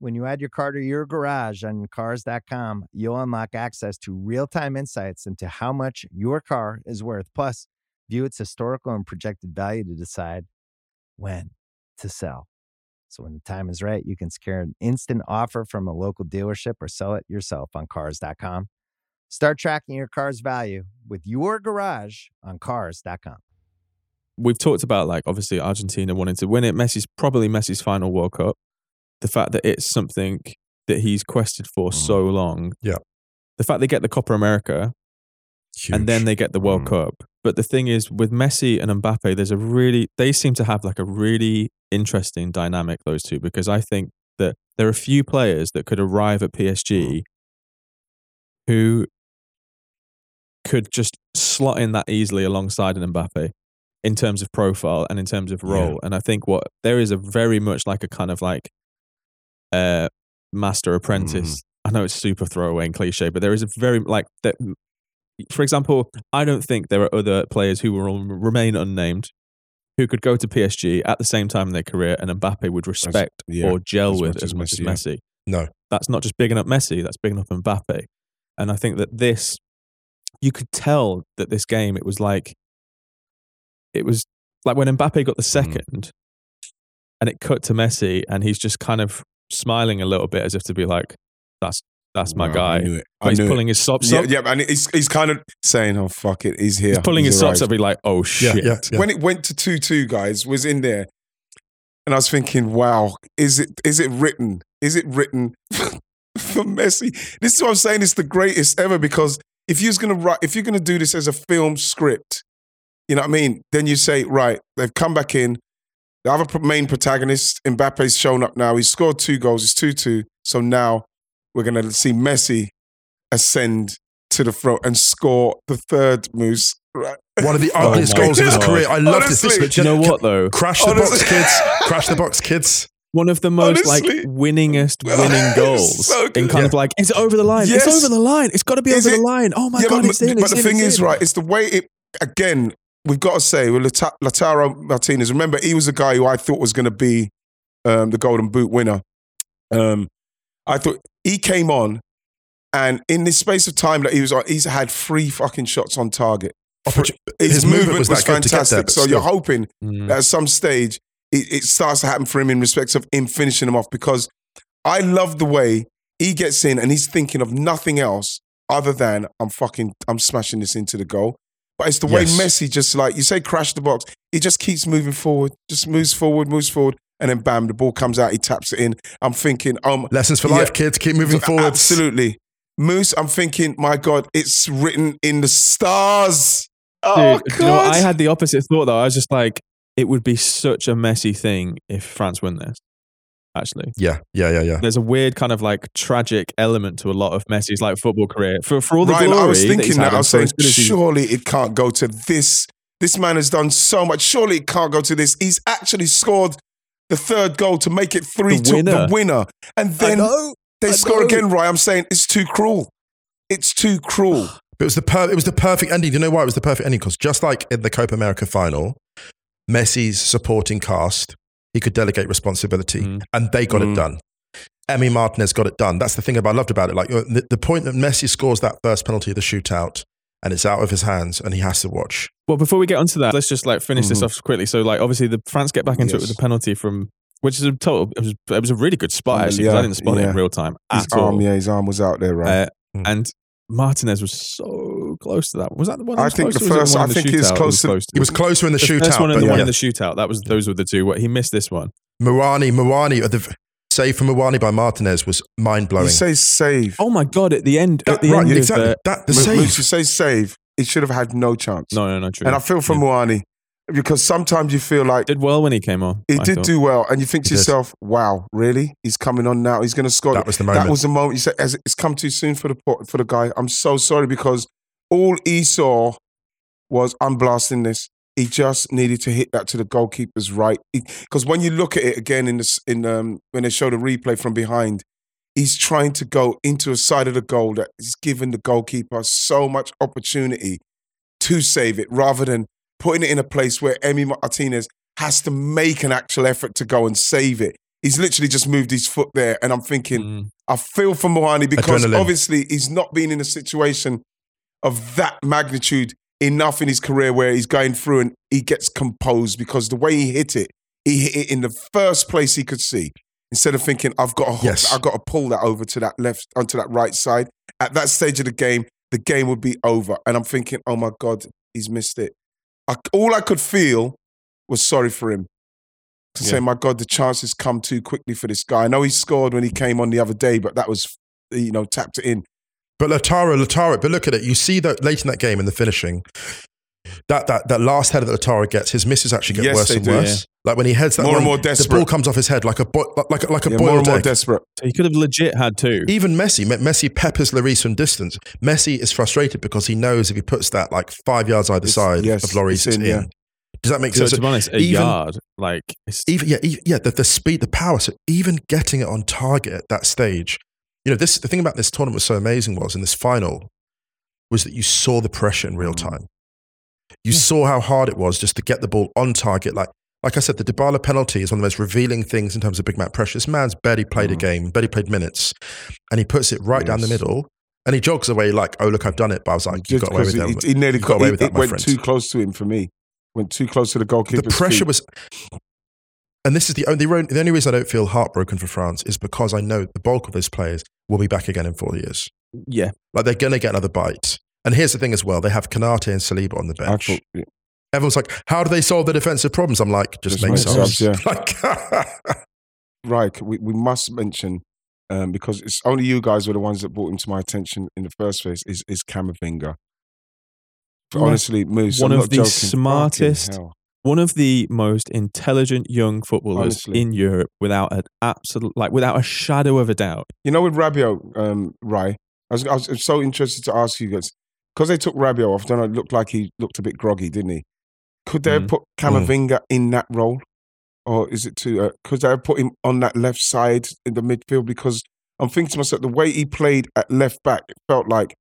When you add your car to your garage on Cars.com, you'll unlock access to real time insights into how much your car is worth. Plus, view its historical and projected value to decide when to sell. So, when the time is right, you can secure an instant offer from a local dealership or sell it yourself on Cars.com. Start tracking your car's value with your garage on Cars.com. we've talked about like obviously Argentina wanting to win it. Messi's probably Messi's final World Cup. The fact that it's something that he's quested for Mm. so long. Yeah. The fact they get the Copa America and then they get the World Mm. Cup. But the thing is, with Messi and Mbappe, there's a really, they seem to have like a really interesting dynamic, those two, because I think that there are a few players that could arrive at PSG who could just slot in that easily alongside an Mbappe in terms of profile and in terms of Yeah. role. And I think what there is a very much like a kind of like uh, master apprentice. I know it's super throwaway and cliche, but there is a very like that. For example, I don't think there are other players who will remain unnamed who could go to PSG at the same time in their career and Mbappe would respect yeah, or gel as with much as as much as Messi, yeah. No. That's not just big enough Messi, that's big enough Mbappe. And I think that this, you could tell that this game, it was like, it was like when Mbappe got the Mm. second and it cut to Messi and he's just kind of smiling a little bit as if to be like, that's, that's my Wow, guy. I knew it. I he's knew it. pulling his socks Yeah, up. yeah, and he's he's kind of saying, "Oh fuck it, he's here." He's pulling his socks arrived. up. He's like, oh shit. yeah, yeah. When it went to two two, guys, was in there, and I was thinking, "Wow, is it is it written? Is it written for Messi?" This is what I'm saying. It's the greatest ever because if you're gonna write, if you're gonna do this as a film script, you know what I mean? Then you say, right, they've come back in. The other main protagonist, Mbappe's shown up now. He's scored two goals. It's two two. So now we're gonna see Messi ascend to the front and score the third moose. Right? One of the Oh ugliest my goals of his career. I love this. Honestly. this Do you know what though? Crash the Honestly. box, kids. Crash the box, kids. One of the most Honestly. like winningest winning goals. So in good. kind of like, is it over the line? Yes. It's over the line. It's got to be Is over the line. Oh my Yeah, god, but, it's in. but it's the in, thing it's is, in. right, it's the way it, again, we've got to say, with Lata- Lautaro Martinez, remember, he was a guy who I thought was going to be um, the Golden Boot winner. Um, I thought he came on, and in this space of time that he was on, he's had three fucking shots on target. His, his movement, movement was, was that good to get there, fantastic. but so you're hoping Mm. that at some stage it, it starts to happen for him in respects of him finishing him off because I love the way he gets in and he's thinking of nothing else other than I'm fucking I'm smashing this into the goal. But it's the way Yes. Messi just like you say crash the box. He just keeps moving forward, just moves forward, moves forward, and then bam, the ball comes out. He taps it in. I'm thinking, um, Lessons for Yeah. life, kids. Keep moving forward. absolutely. Moose, I'm thinking, my God, it's written in the stars. Dude, oh do you know? God! I had the opposite thought though. I was just like, it would be such a messy thing if France win this. Actually, Yeah, yeah, yeah, yeah. there's a weird kind of like tragic element to a lot of Messi's like football career. For for all the Ryan, glory I was thinking he's that. I and was saying, as good as he's- surely it can't go to this. This man has done so much. Surely it can't go to this. He's actually scored the third goal to make it three The to winner. the winner. And then know. they I score know. again, Ryan. I'm saying it's too cruel. It's too cruel. It was the per- it was the perfect ending. Do you know why it was the perfect ending? Because just like in the Copa America final, Messi's supporting cast, he could delegate responsibility, Mm. and they got Mm. it done. Emi Martinez got it done. That's the thing I loved about it. Like uh, the, the point that Messi scores that first penalty of the shootout, and it's out of his hands, and he has to watch. Well, before we get onto that, let's just like finish this Mhm. off quickly. So, like, obviously, the France get back into it with a penalty from, which is a total. It was, it was a really good spot Um, actually. 'cause I didn't spot it in real time His at all. arm, yeah, his arm was out there, right? Uh, Mm. and Martinez was so close to that. Was that the one? he I think close the to, or was it first- the I in the think he was close to- He was closer in the, the shootout, first one and but the one in the shootout. That was those were the two. What he missed this one. Murani, Muani, uh, the save from Murani by Martinez was mind blowing. you say save. Oh my god! At the end, at the right, end exactly. of uh, that the Mo- save. Moose, you say save. He should have had no chance. no, no, no, true. And I feel for Yeah. Muani because sometimes you feel like did well when he came on. he I did thought. do well, and you think to He did. yourself, "Wow, really? He's coming on now. He's going to score." that was the moment. That was the moment. You said, it's come too soon for the for the guy." I'm so sorry because all he saw was, "I'm blasting this." He just needed to hit that to the goalkeeper's right. Because when you look at it again in the in um, when they show the replay from behind, he's trying to go into a side of the goal that is giving the goalkeeper so much opportunity to save it, rather than putting it in a place where Emi Martinez has to make an actual effort to go and save it. He's literally just moved his foot there, and I'm thinking, Mm. I feel for Muani because Adrenaline. obviously he's not been in a situation of that magnitude enough in his career where he's going through and he gets composed because the way he hit it, he hit it in the first place he could see. Instead of thinking, I've got to hook, Yes. I've got to pull that over to that left, onto that right side. At that stage of the game, the game would be over. And I'm thinking, oh my God, he's missed it. I, all I could feel was sorry for him. to Yeah. say, "My God, the chances come too quickly for this guy." I know he scored when he came on the other day, but that was you know tapped it in. But Lautaro, Lautaro, but look at it. You see that late in that game in the finishing, that that that last header that Lautaro gets, his misses actually get Yes, worse and do, worse. Like when he heads that More and one, more the ball comes off his head like a bo- like like a Yeah, boiled more and more egg. desperate. So he could have legit had two. Even Messi, Messi peppers Lloris from distance. Messi is frustrated because he knows if he puts that like five yards either It's- side yes, of Lloris, it's it's in, in. yeah. Does that make So sense? to be honest, a even- yard, like even yeah, e- yeah, the, the speed, the power. So even getting it on target at that stage, you know, this the thing about this tournament was so amazing was in this final was that you saw the pressure in real Mm. time. You saw how hard it was just to get the ball on target. Like like I said, the Dybala penalty is one of the most revealing things in terms of big match pressure. This man's barely played a Mm. game, barely played minutes, and he puts it right down the middle. And he jogs away like, "Oh look, I've done it." But I was like, "You got away with because that." he, nearly got got, away with that, it went friend. too close to him for me. Went too close to the goalkeeper. the pressure was and this is the only, the only reason I don't feel heartbroken for France is because I know the bulk of those players will be back again in four years. yeah. Like they're going to get another bite. And here's the thing as well: they have Konate and Saliba on the bench. thought, yeah. Everyone's like, "How do they solve the defensive problems?" I'm like, "Just, Just make make subs." subs, Like, right, we, we must mention um, because it's only you guys were the ones that brought him to my attention in the first place. Is is Camavinga? Honestly, Moose, One I'm of not the joking. smartest- Fucking hell. One of the most intelligent young footballers Honestly. in Europe, without an absolute, like without a shadow of a doubt. You know, with Rabiot, um, Rai, I was, I was so interested to ask you guys because they took Rabiot off. Then it looked like he looked a bit groggy, didn't he? Could they have Mm. put Camavinga in that role, or is it too? Uh, could they have put him on that left side in the midfield? Because I'm thinking to myself, the way he played at left back, it felt like,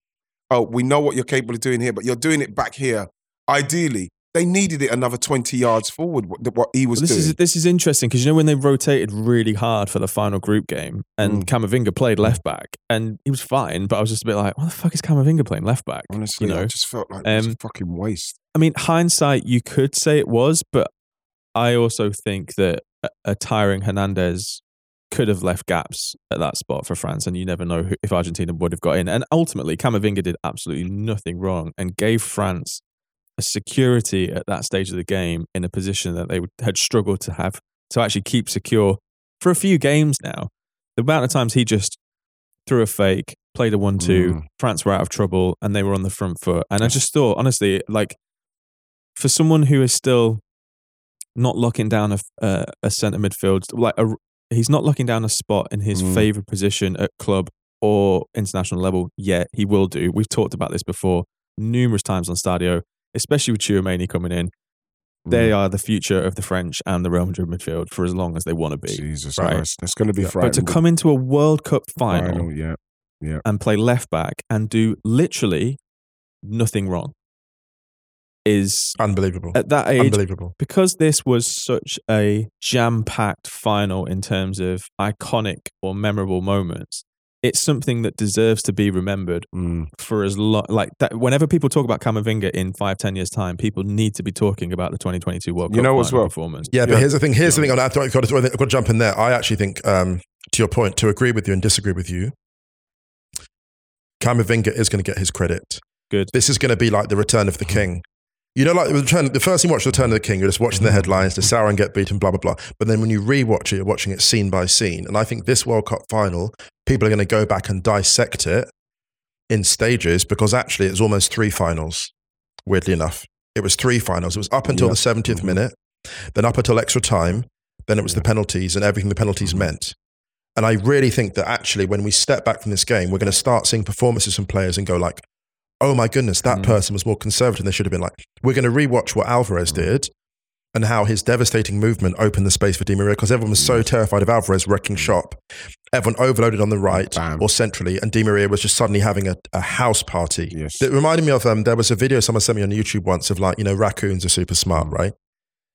oh, we know what you're capable of doing here, but you're doing it back here. Ideally, they needed it another 20 yards forward. What, what he was this doing. is this is interesting because you know when they rotated really hard for the final group game, and Mm. Camavinga played left back, and he was fine, but I was just a bit like, "What the fuck is Camavinga playing left back?" Honestly, you know, I just felt like um, a fucking waste. I mean, hindsight, you could say it was, but I also think that a, a tiring Hernandez could have left gaps at that spot for France, and you never know who, if Argentina would have got in. And ultimately, Camavinga did absolutely nothing wrong and gave France a security at that stage of the game in a position that they would, had struggled to have to actually keep secure for a few games now. The amount of times he just threw a fake, played a one-two, Mm. France were out of trouble, and they were on the front foot. And I just thought, honestly, like for someone who is still not locking down a uh, a centre midfield, like a, he's not locking down a spot in his Mm. favoured position at club or international level yet. He will do. We've talked about this before numerous times on Stadio, especially with Tchouameni coming in. They Mm. are the future of the French and the Real Madrid midfield for as long as they want to be. Jesus right. Christ, that's going to be Yeah. frightening. But to come into a World Cup final, yeah, yeah. and play left back and do literally nothing wrong is unbelievable, at that age unbelievable. because this was such a jam-packed final in terms of iconic or memorable moments it's something that deserves to be remembered Mm. for as long like that whenever people talk about Camavinga in five ten years time people need to be talking about the 2022 World Cup You know as final well- performance Yeah, but Yeah. here's the thing. Here's the thing. I've got, to, I've got to jump in there. I actually think, um, to your point, to agree with you and disagree with you, Camavinga is going to get his credit. Good. This is going to be like the Return of the King. You know, like the return. The first thing you watch the Return of the King, you're just watching the headlines, the Sauron get beaten, blah blah blah. But then when you rewatch it, you're watching it scene by scene. And I think this World Cup final, people are going to go back and dissect it in stages because actually it's almost three finals. Weirdly enough, it was three finals. It was up until Yeah. the 70th Mhm. minute, then up until extra time, then it was the penalties and everything the penalties Mhm. meant. And I really think that actually, when we step back from this game, we're going to start seeing performances from players and go like, "Oh my goodness, that Mm. person was more conservative than they should have been." Like, we're going to rewatch what Alvarez Mm. did and how his devastating movement opened the space for Di Maria because everyone was so terrified of Alvarez wrecking shop. Everyone overloaded on the right Bam. or centrally, and Di Maria was just suddenly having a, a house party. Yes. It reminded me of um, there was a video someone sent me on YouTube once of like you know raccoons are super smart, Mm. right?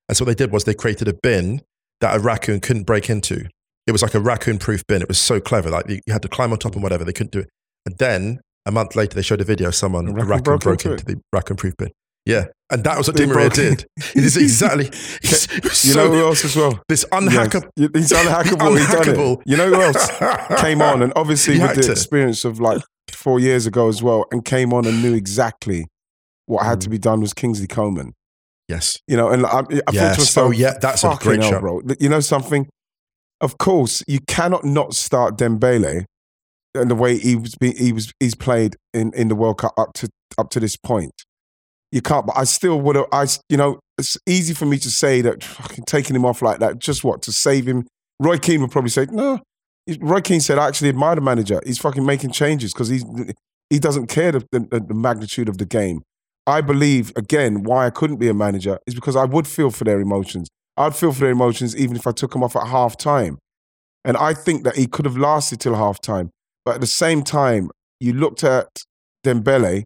And so what they did was they created a bin that a raccoon couldn't break into. It was like a raccoon-proof bin. It was so clever. Like you had to climb on top and whatever. They couldn't do it. And then a month later, they showed a video of someone A a raccoon raccoon, broke broke, into into the raccoon-proof bin. Yeah, and that was what Di Maria did. It is exactly. Was You know who else as well? this unhackable. He's unhackable. Unhackable. You know who else came on? And obviously He with the it. experience of like four years ago as well, and came on and knew exactly what had Mm. to be done was Kingsley Coman. Yes. You know, and I, I thought to myself, Oh, yeah, that's a great hell, shot. bro. You know something? Of course, you cannot not start Dembele and the way he was he was he's played in, in the World Cup up to up to this point. You can't, but I still would have. I you know, it's easy for me to say that fucking taking him off like that, just what to save him. Roy Keane would probably say, no. Roy Keane said, I actually admire the manager. He's fucking making changes because he's he doesn't care the, the, the magnitude of the game. I believe again why I couldn't be a manager is because I would feel for their emotions. I'd feel for their emotions even if I took them off at half time. And I think that he could have lasted till half time. But at the same time, you looked at Dembele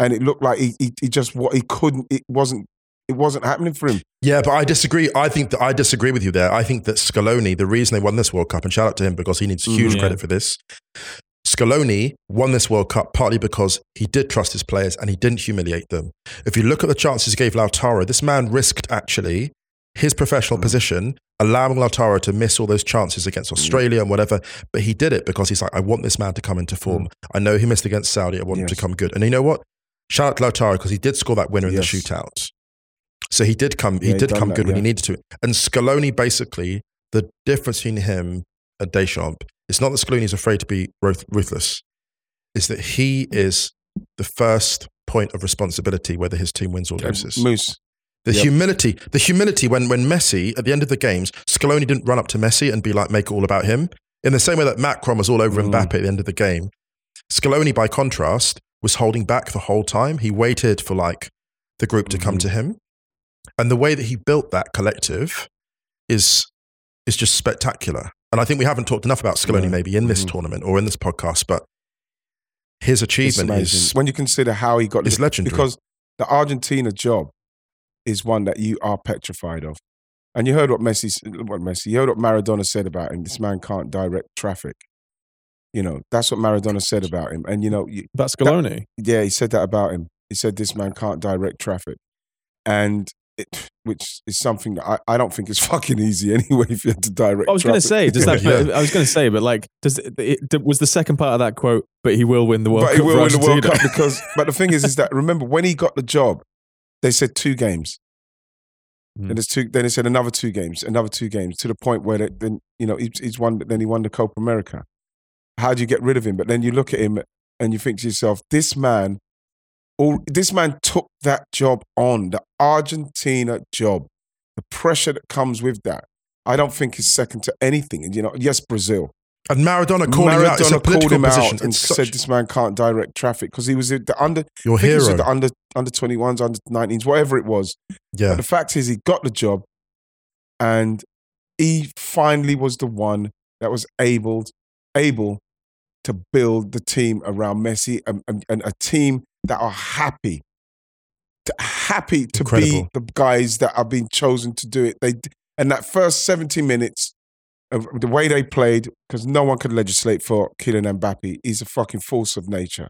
and it looked like he, he, he just what he couldn't it wasn't it wasn't happening for him. Yeah, but I disagree. I think that I disagree with you there. I think that Scaloni, the reason they won this World Cup, and shout out to him because he needs mm. huge Mhm. credit for this. Scaloni won this World Cup partly because he did trust his players and he didn't humiliate them. If you look at the chances he gave Lautaro, this man risked actually his professional mm. position, allowing Lautaro to miss all those chances against mm. Australia and whatever. But he did it because he's like, I want this man to come into form. I know he missed against Saudi. I want him to come good. And you know what? Shout out to Lautaro because he did score that winner in Yes. the shootout. So he did come. He Yeah, did come that, good when he needed to. And Scaloni, basically, the difference between him and Deschamps, it's not that Scaloni is afraid to be ruthless. It's that he is the first point of responsibility, whether his team wins or loses. Moose. The Yep. humility, the humility when when Messi at the end of the games, Scaloni didn't run up to Messi and be like, make it all about him. In the same way that Macron was all over Mm. Mbappe at the end of the game, Scaloni, by contrast, was holding back the whole time. He waited for like the group to come Mhm. to him, and the way that he built that collective is is just spectacular. And I think we haven't talked enough about Scaloni Yeah. maybe in this Mhm. tournament or in this podcast, but his achievement is when you consider how he got is the- legendary. because the Argentina job is one that you are petrified of. And you heard what Messi, what Messi, you heard what Maradona said about him. This man can't direct traffic. You know, that's what Maradona said about him. And you know, you, That's Scaloni. yeah, he said that about him. He said this man can't direct traffic, and it, which is something that I, I don't think is fucking easy anyway. If you had to direct, I was going to traffic. say, does that? Yeah. I was going to say, but like, does it, it, was the second part of that quote? But he will win the World but Cup. he will win the World Argentina." Cup because. But the thing is, is that remember when he got the job, they said two games. Mm. Then there's two. Then they said another two games, another two games, to the point where they, then you know he's, he's won. Then he won the Copa America. How do you get rid of him? But then you look at him and you think to yourself, this man, all this man took that job on the Argentina job. The pressure that comes with that, I don't think is second to anything. And you know, yes, Brazil. and Maradona called him out. It's a Maradona called him position. out and It's said this man can't direct traffic because he was the under. your think he hero. the under under twenty ones, under nineteens, whatever it was. yeah. But the fact is, he got the job, and he finally was the one that was able able to build the team around Messi and, and, and a team that are happy, to, happy to be the guys that are being chosen to do it. They and that first seventy minutes. Of the way they played, because no one could legislate for Kylian Mbappe, he's a fucking force of nature.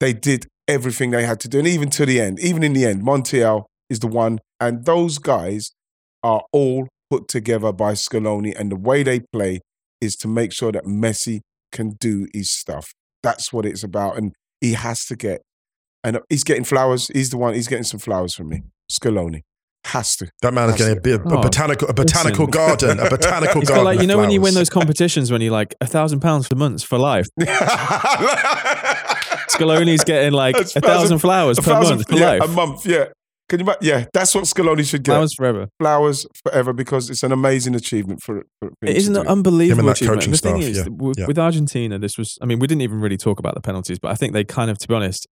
They did everything they had to do, and even to the end, even in the end, Montiel is the one, and those guys are all put together by Scaloni, and the way they play is to make sure that Messi can do his stuff. That's what it's about, and he has to get, and he's getting flowers. He's the one. He's getting some flowers from me, Scaloni. Has to. That man is That's getting a, it. bit- a Oh, botanical, a botanical listen. garden, a botanical He's garden. like you know when you win those competitions when you like a thousand pounds for months for life. Scaloni's getting like That's a thousand flowers a per thousand- month for yeah, life. A month, yeah. Can you? Yeah, that's what Scaloni should get. Flowers forever. flowers forever because it's an amazing achievement for, for for It isn't to an unbelievable Him and that achievement. coaching the thing is, yeah, with, yeah. with Argentina, this was. I mean, we didn't even really talk about the penalties, but I think they kind of, to be honest,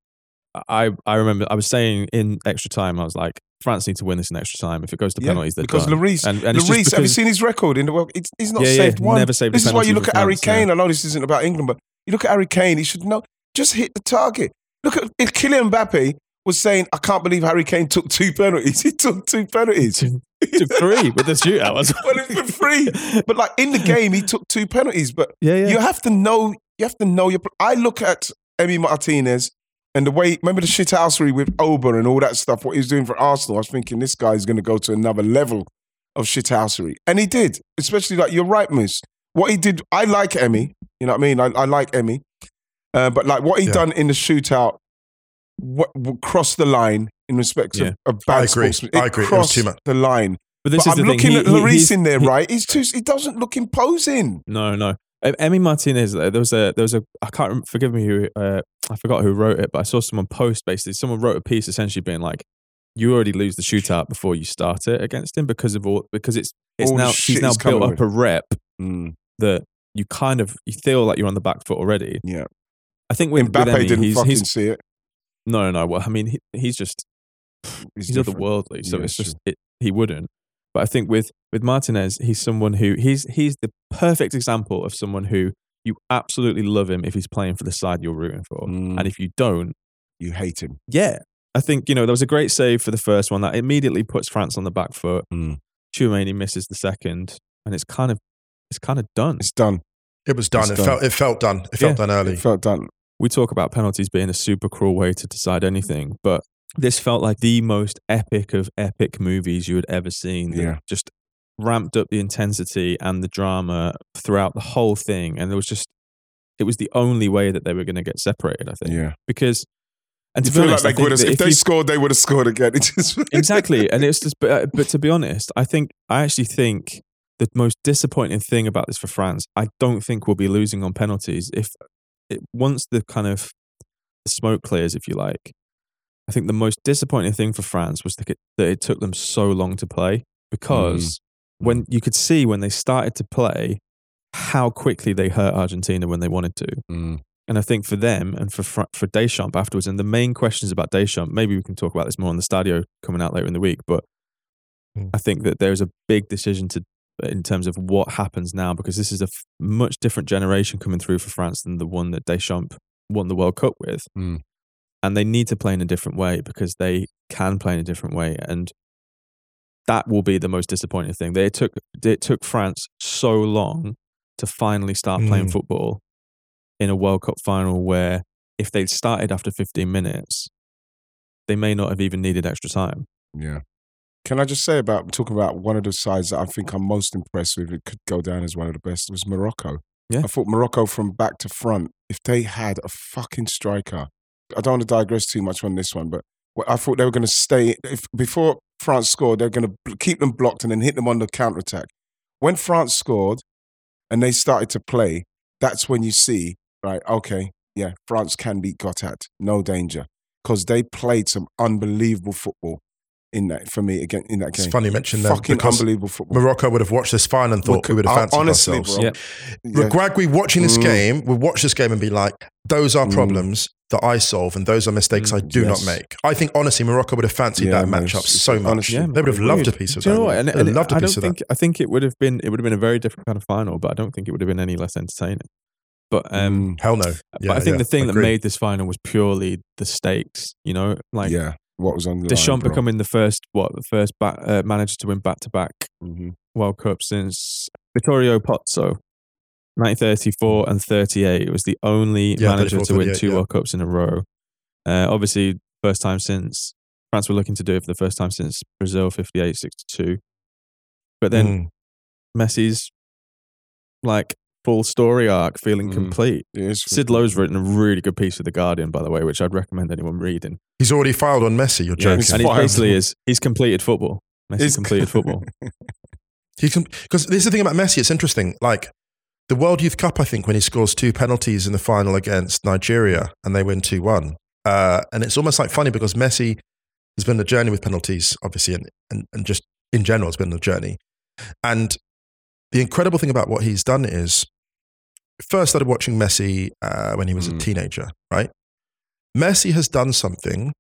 I I remember I was saying in extra time, I was like, France need to win this in extra time. If it goes to Yeah, penalties, they're because done. Lloris, and, and it's just Lloris, have you seen his record in the world? It's, he's not Yeah, yeah, saved one. never saved this is why you look for at Harry France, yeah. Kane. I know this isn't about England, but you look at Harry Kane. He should know. Just hit the target. Look at if Kylian Mbappe was saying, "I can't believe Harry Kane took two penalties. He took two penalties. Took three with the shootout. well, it's for free. But like in the game, he took two penalties. But Yeah, yeah. you have to know. You have to know your. I look at Emi Martinez and the way. Remember the shithousery with Ober and all that stuff. What he was doing for Arsenal. I was thinking this guy's going to go to another level of shithousery, and he did. Especially like you're right, Moose. What he did, I like Emmy. You know what I mean? I, I like Emmy, uh, but like what he Yeah. done in the shootout, what crossed the line in respect Yeah. of, of bad I agree. sportsman. I agree. It was too much. the line. But this but is I'm the looking he- at he- Lloris in there, he- right? He's too. He doesn't look imposing. No, no. E- Emi Martinez. There was a there was a I can't forgive me who uh, I forgot who wrote it, but I saw someone post basically. Someone wrote a piece essentially being like, "You already lose the shootout before you start it against him because of all because it's it's All now he's now built up with. a rep Mm, that you kind of you feel like you're on the back foot already. yeah, I think with, with Mbappe didn't he's, fucking he's see it. No, no, no. Well, I mean, he, he's just He's, he's otherworldly, so Yeah, it's just it, he wouldn't. But I think with with Martinez, he's someone who he's he's the perfect example of someone who you absolutely love him if he's playing for the side you're rooting for, Mm. and if you don't, You hate him. yeah, I think you know there was a great save for the first one that immediately puts France on the back foot. Mm. Tchouameni misses the second, and it's kind of it's kind of done. It's done. It was done. It's It done. felt. It felt done. It felt Yeah. done early. It felt done. We talk about penalties being a super cruel way to decide anything, but this felt like the most epic of epic movies you had ever seen. Yeah. Just ramped up the intensity and the drama throughout the whole thing. And it was just, it was the only way that they were going to get separated, I think. Yeah. Because, and to You be feel like honest, I they would have. If if they you- scored, they would have scored again. Exactly. And it's just, but, uh, but to be honest, I think, I actually think the most disappointing thing about this for France, I don't think we'll be losing on penalties. If it, once the kind of smoke clears, if you like, I think the most disappointing thing for France was that it, that it took them so long to play because when you could see when they started to play how quickly they hurt Argentina when they wanted to. Mm. And I think for them and for for Deschamps afterwards, and the main questions about Deschamps, maybe we can talk about this more on the Stadio coming out later in the week. But Mm. I think that there's a big decision to in terms of what happens now because this is a f- much different generation coming through for France than the one that Deschamps won the World Cup with, Mm. and they need to play in a different way because they can play in a different way, and that will be the most disappointing thing. They took it took France so long to finally start playing Mm. football in a World Cup final where if they'd started after 15 minutes, they may not have even needed extra time. Yeah. Can I just say about talking about one of the sides that I think I'm most impressed with? It could go down as one of the best. Was Morocco. Yeah. I thought Morocco from back to front. If they had a fucking striker, I don't want to digress too much on this one, but I thought they were going to stay. If before France scored, they're going to keep them blocked and then hit them on the counter attack. When France scored and they started to play, that's when you see right. Okay, yeah, France can beat Gothat, no danger, because they played some unbelievable football in that for me again in that game. It's funny you mention that Fucking unbelievable football. Morocco would have watched this final and thought could- we would have I- fancied honestly, ourselves. bro. Yeah. Yeah. Greg, watching this Mm. game, we watch this game and be like, those are Mm. problems that I solve and those are mistakes Mm, I do yes. not make. I think honestly, Morocco would have fancied Yeah, that man, matchup so much. honestly, Yeah, they would have loved a piece of Do you that. know what? And, and loved a I piece don't of that. think I think it would have been it would have been a very different kind of final, but I don't think it would have been any less entertaining. But um, Mm, Hell no. but I think yeah, the thing that made this final was purely the stakes. You know, like yeah, what was on the Deschamps line, bro. becoming the first what the first ba- uh, manager to win back to back. World Cup since Vittorio Pozzo. 1934 and 38. It was the only Yeah, manager to win two yeah. World Cups in a row. Uh, obviously, first time since France were looking to do it for the first time since Brazil 58 62. But then Mm. Messi's like full story arc feeling Mm. complete. It is Sid Lowe's written a really good piece for The Guardian, by the way, which I'd recommend anyone reading. He's already filed on Messi. You're joking. He's and he basically is he's completed football. Messi's He's- completed football. He can because this is the thing about Messi. It's interesting. Like the World Youth Cup, I think when he scores two penalties in the final against Nigeria and they win two one, uh, and it's almost like funny because Messi has been on a journey with penalties, obviously, and, and and just in general, it's been a journey. And the incredible thing about what he's done is, first started watching Messi uh, when he was a Mm. teenager, right? Messi has done something.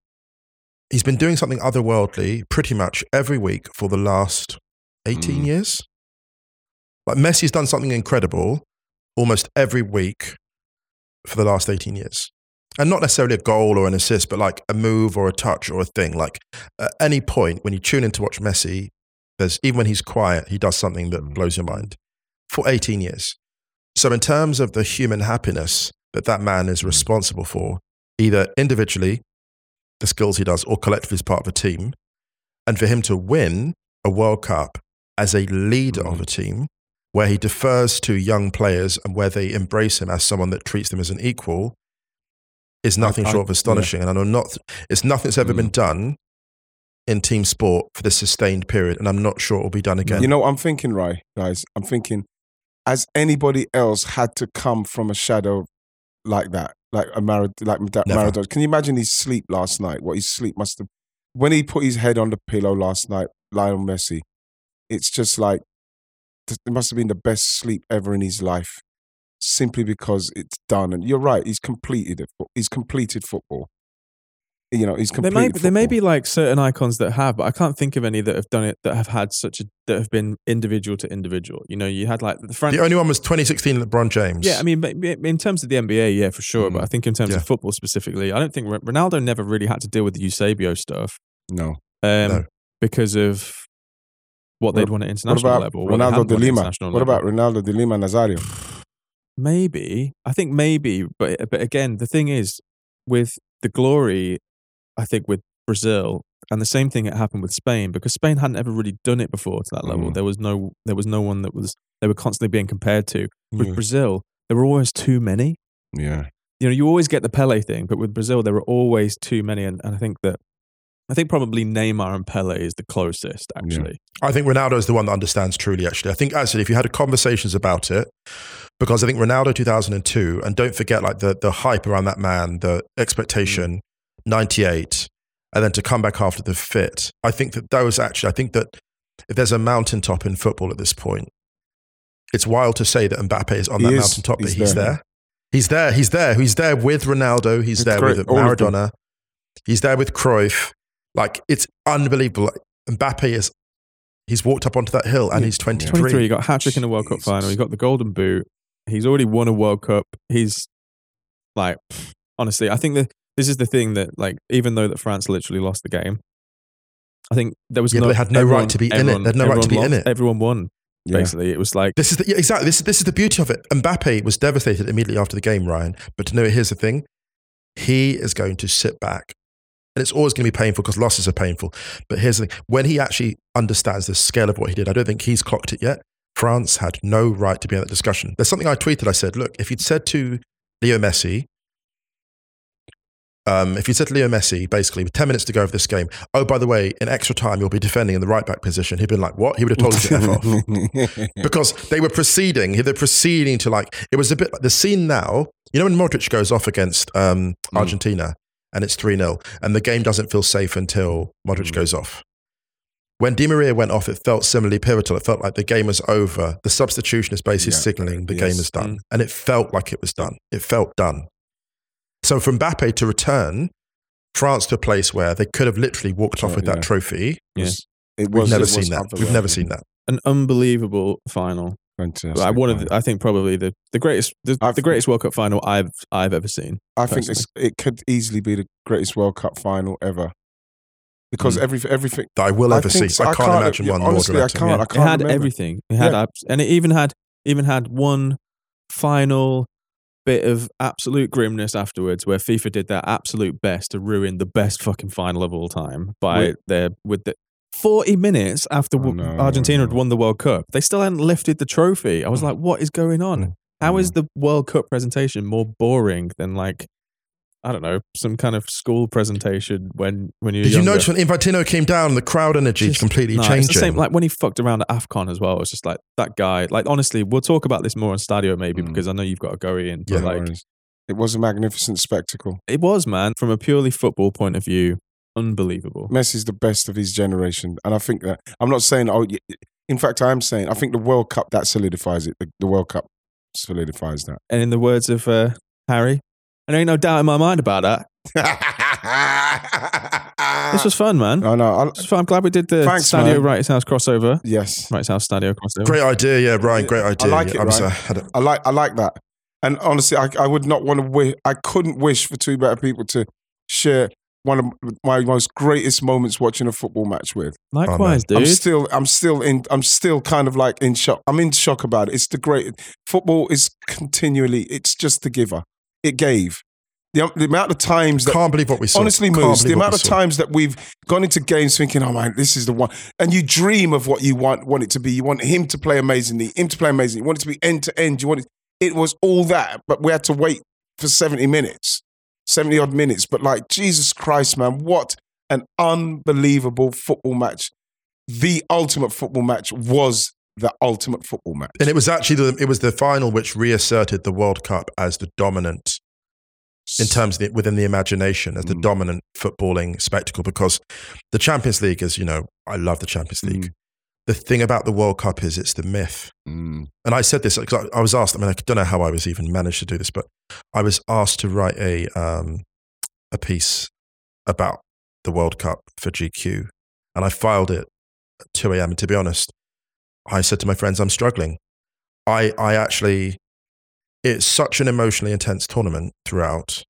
He's been doing something otherworldly pretty much every week for the last 18 Mm. years. Like Messi's done something incredible almost every week for the last 18 years. And not necessarily a goal or an assist, but like a move or a touch or a thing. Like at any point when you tune in to watch Messi, there's even when he's quiet, he does something that Mm. blows your mind for 18 years. So in terms of the human happiness that that man is responsible for, either individually, the skills he does, or collectively as part of a team, and for him to win a World Cup as a leader of Mm. a team where he defers to young players and where they embrace him as someone that treats them as an equal is nothing I- short of astonishing. And I know not, it's nothing that's ever Mm. been done in team sport for the sustained period, and I'm not sure it will be done again. You know what I'm thinking, right, guys? I'm thinking, has anybody else had to come from a shadow like that, like a Marad- like that Never. Maradona? Can you imagine his sleep last night? What his sleep must have when he put his head on the pillow last night, Lionel Messi. It's just like it must have been the best sleep ever in his life, simply because it's done. And you're right, he's completed it. He's completed football. You know, he's There completed. may there may be like certain icons that have, but I can't think of any that have done it that have had such a that have been individual to individual. You know, you had like the Fran- the only one was 2016 LeBron James. Yeah, I mean, but but in terms of the NBA, yeah, for sure. But I think in terms Yeah. of football specifically, I don't think Ronaldo never really had to deal with the Eusebio stuff no. um, No. because of what they'd What- won at What international about level. Ronaldo hadn't de Lima? What level. about Ronaldo de Lima Nazario? Maybe. I think maybe, but but again, the thing is with the glory, I think with Brazil, and the same thing that happened with Spain because Spain hadn't ever really done it before to that level. Mm. There was no there was no one that was they were constantly being compared to. With Mm. Brazil, there were always too many. Yeah. You know, you always get the Pele thing, but with Brazil, there were always too many, and, and I think that I think probably Neymar and Pele is the closest actually. I think Ronaldo is the one that understands truly, actually. I think, actually, if you had conversations about it, because I think Ronaldo 2002, and don't forget like the, the hype around that man, the expectation, 98, and then to come back after the fit. I think that those actually, I think that if there's a mountaintop in football at this point, it's wild to say that Mbappe is on He that is. mountaintop, but He's he's there. there. He's there. He's there. He's there with Ronaldo. He's It's there great. with All of them. Maradona. He's there with Cruyff. Like it's unbelievable. Mbappe is. He's walked up onto that hill and he's 23. 23, he got hat trick in the World Cup final. He got the Golden Boot. He's already won a World Cup. He's like, honestly, I think that this is the thing that, like, even though that France literally lost the game, I think there was Yeah, no. they had no right to be in it. They had no right to everyone be in it. Everyone won. Yeah. Basically, it was like This is the, yeah, exactly this, this is the beauty of it. Mbappe was devastated immediately after the game, Ryan. But to know here's the thing, he is going to sit back, and it's always going to be painful because losses are painful. But here's the thing: when he actually understands the scale of what he did, I don't think he's clocked it yet. France had no right to be in that discussion. There's something I tweeted. I said, look, if you'd said to Leo Messi, um, if you said Leo Messi, basically, with 10 minutes to go of this game, oh, by the way, in extra time, you'll be defending in the right back position, he'd been like, what? He would have told you to F off because they were proceeding. They're proceeding to like it was a bit like the scene now. You know when Modric goes off against um, Mm. Argentina and it's three 0 and the game doesn't feel safe until Modric Mm. goes off. When Di Maria went off, it felt similarly pivotal. It felt like the game was over. The substitution is basically Yeah. signaling the Yes. game is done, Mm. and it felt like it was done. It felt done. So for Mbappe to return France to a place where they could have literally walked off with yeah. that trophy, Yeah. It we've never it was seen that. We've never seen that. an unbelievable final. Fantastic. Like one of, the, I think probably the, the greatest, the, the greatest World Cup final I've I've ever seen. I think personally. it's, it could easily be the greatest World Cup final ever. Because Mm. every, everything, That I will I ever see. so. I I can't, can't- imagine yeah, one honestly, more I dramatic. can't. I it had remember. everything. It had Yeah. abs- and it even had even had one final bit of absolute grimness afterwards, where FIFA did their absolute best to ruin the best fucking final of all time by Wait. their with the. 40 minutes after Oh, no, Argentina had won the World Cup, they still hadn't lifted the trophy. I was oh. like, what is going on? How is mm. the World Cup presentation more boring than like, I don't know, some kind of school presentation when, when you're Did you notice when Infantino came down, the crowd energy Just- completely No, changed? It's the same, like when he fucked around at AFCON as well. It's just like that guy. Like honestly, we'll talk about this more on Stadio maybe Mm. because I know you've got to go in. Yeah. But No like worries. it was a magnificent spectacle. it was, man, from a purely football point of view, unbelievable. Messi's the best of his generation, and I think that I'm not saying. Oh, in fact, I am saying I think the World Cup that solidifies it. The, the World Cup solidifies that. And in the words of uh, Harry, there ain't no doubt in my mind about that. This was fun, man. I know. I, fun. I'm glad we did the Thanks, Stadio man. Right House crossover. yes, Right House Stadio crossover. Great idea, yeah, Ryan. Great idea. I idea. like it, I'm Ryan. so- had a- I like. I like that. And honestly, I, I would not want to wish. I couldn't wish for two better people to share one of my most greatest moments watching a football match with. Likewise, I'm dude. still, I'm still in, I'm still kind of like in shock. I'm in shock about it. It's the great football is continually. It's just the giver. It gave. The, the amount of times that can't believe what we saw. honestly moves the amount of times that we've gone into games thinking oh man this is the one and you dream of what you want want it to be. You want him to play amazingly him to play amazingly. You want it to be end to end. You want it it was all that but we had to wait for 70 minutes 70 odd minutes. But like jesus christ man what an unbelievable football match. The ultimate football match was the ultimate football match. And it was actually the, it was the final which reasserted the World Cup as the dominant in terms of the, within the imagination as the Mm. dominant footballing spectacle because the Champions League is you know I love the Champions League. Mm. The thing about the World Cup is it's the myth. Mm. And I said this because I, I was asked. I mean, I don't know how I was even managed to do this, but I was asked to write a um, a piece about the World Cup for GQ, and I filed it at two a.m. And to be honest, I said to my friends, "I'm struggling." I I actually, it's such an emotionally intense tournament throughout,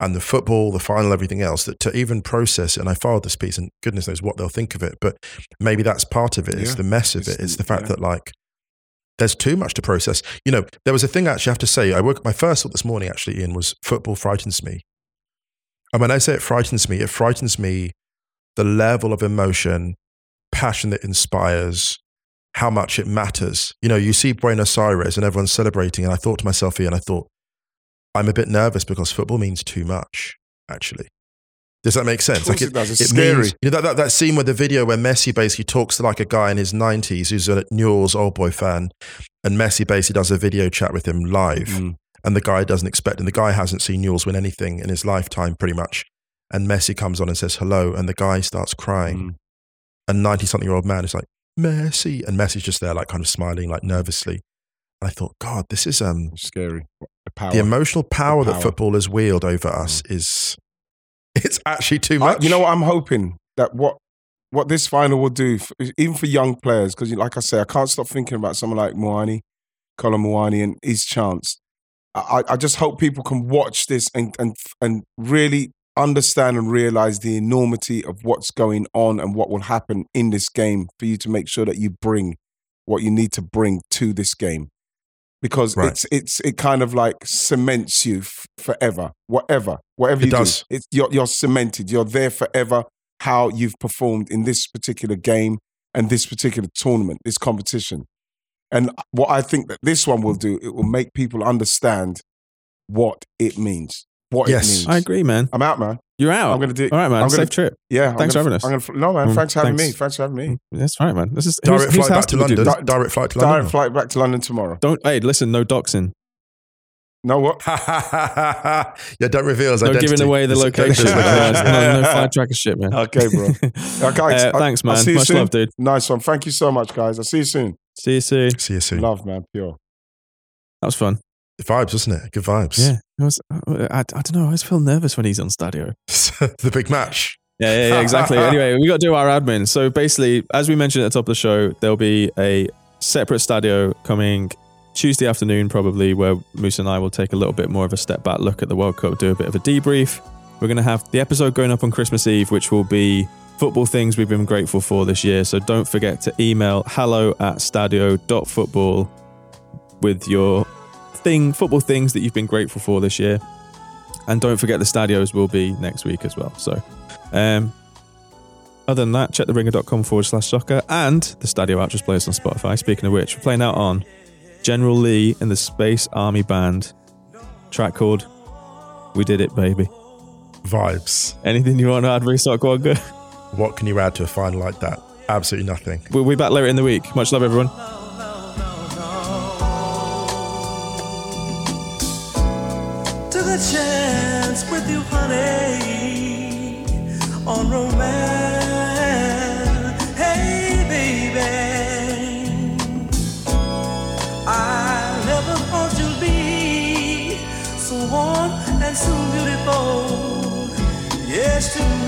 and the football, the final, everything else that to even process it. And I filed this piece, and goodness knows what they'll think of it, but maybe that's part of it. It's the mess of It's it. It's the- the fact yeah. that like there's too much to process. You know, there was a thing actually I have to say. I woke up my first thought this morning actually, Ian, was football frightens me. And when I say it frightens me, it frightens me the level of emotion, passion that inspires, how much it matters. You know, you see Buenos Aires and everyone's celebrating, and I thought to myself, Ian, I thought, I'm a bit nervous because football means too much, actually. Does that make sense? Like it. It's it scary. means- you know, that, that, that scene where the video where Messi basically talks to like a guy in his 90s who's a Newell's old boy fan, and Messi basically does a video chat with him live, Mm. and the guy doesn't expect, and the guy hasn't seen Newell's win anything in his lifetime pretty much. And Messi comes on and says hello, and the guy starts crying. Mm. A 90 something year old man is like, Messi. And Messi's just there, like kind of smiling, like nervously. And I thought, God, this is um, scary. The power. the emotional power, power. that football has wield over us is it's actually too I, much. you know what? I'm hoping that what what this final will do, f even for young players, because like I say, I can't stop thinking about someone like Muani, Kolo Muani, and his chance. I, I- I just hope people can watch this and and and really understand and realize the enormity of what's going on and what will happen in this game for you to make sure that you bring what you need to bring to this game because Right. it's it's it kind of like cements you f- forever whatever whatever It you does. do it's you're, you're cemented you're there forever how you've performed in this particular game and this particular tournament this competition and what i think that this one will do it will make people understand what it means what Yes. it means I agree, man. i'm out man You're out. i'm gonna do All right, man. I'm gonna- Safe trip. yeah I'm Thanks for gonna, having us. I'm gonna, no man Mm, thanks for having me thanks. thanks for having me That's right, man. This is direct whose, whose flight house back to did we do London. Di- direct flight to London. direct flight back to london tomorrow Don't. Hey, listen. No doxing. no what yeah, don't reveal his No identity. giving away the location. no, no, no fly tracker shit, man. Okay, bro. Okay, Uh, I- thanks, I'll man. see you Much soon. love, dude. Nice one. Thank you so much, guys. I'll see you soon. See you soon. See you soon. Love, man. Pure. That was fun. Vibes, wasn't it? Good vibes. Yeah. It was, uh, I, I don't know. I always feel nervous when he's on Stadio. the big match. Yeah, yeah, yeah, exactly. anyway, we got to do our admin. So basically, as we mentioned at the top of the show, there'll be a separate Stadio coming Tuesday afternoon, probably, where Moose and I will take a little bit more of a step back look at the World Cup, do a bit of a debrief. We're going to have the episode going up on Christmas Eve, which will be football things we've been grateful for this year. So don't forget to email hello at stadio.football with your thing, football things that you've been grateful for this year. And don't forget the stadios will be next week as well. So um, other than that, check theringer.com forward slash soccer and the Stadio Outros playlist on Spotify. Speaking of which, we're playing out on General Lee and the Space Army Band. Track called We Did It, Baby. Vibes. Anything you want to add, Restock Wagga? What can you add to a final like that? Absolutely nothing. We'll be back later in the week. Much love, everyone. Yes,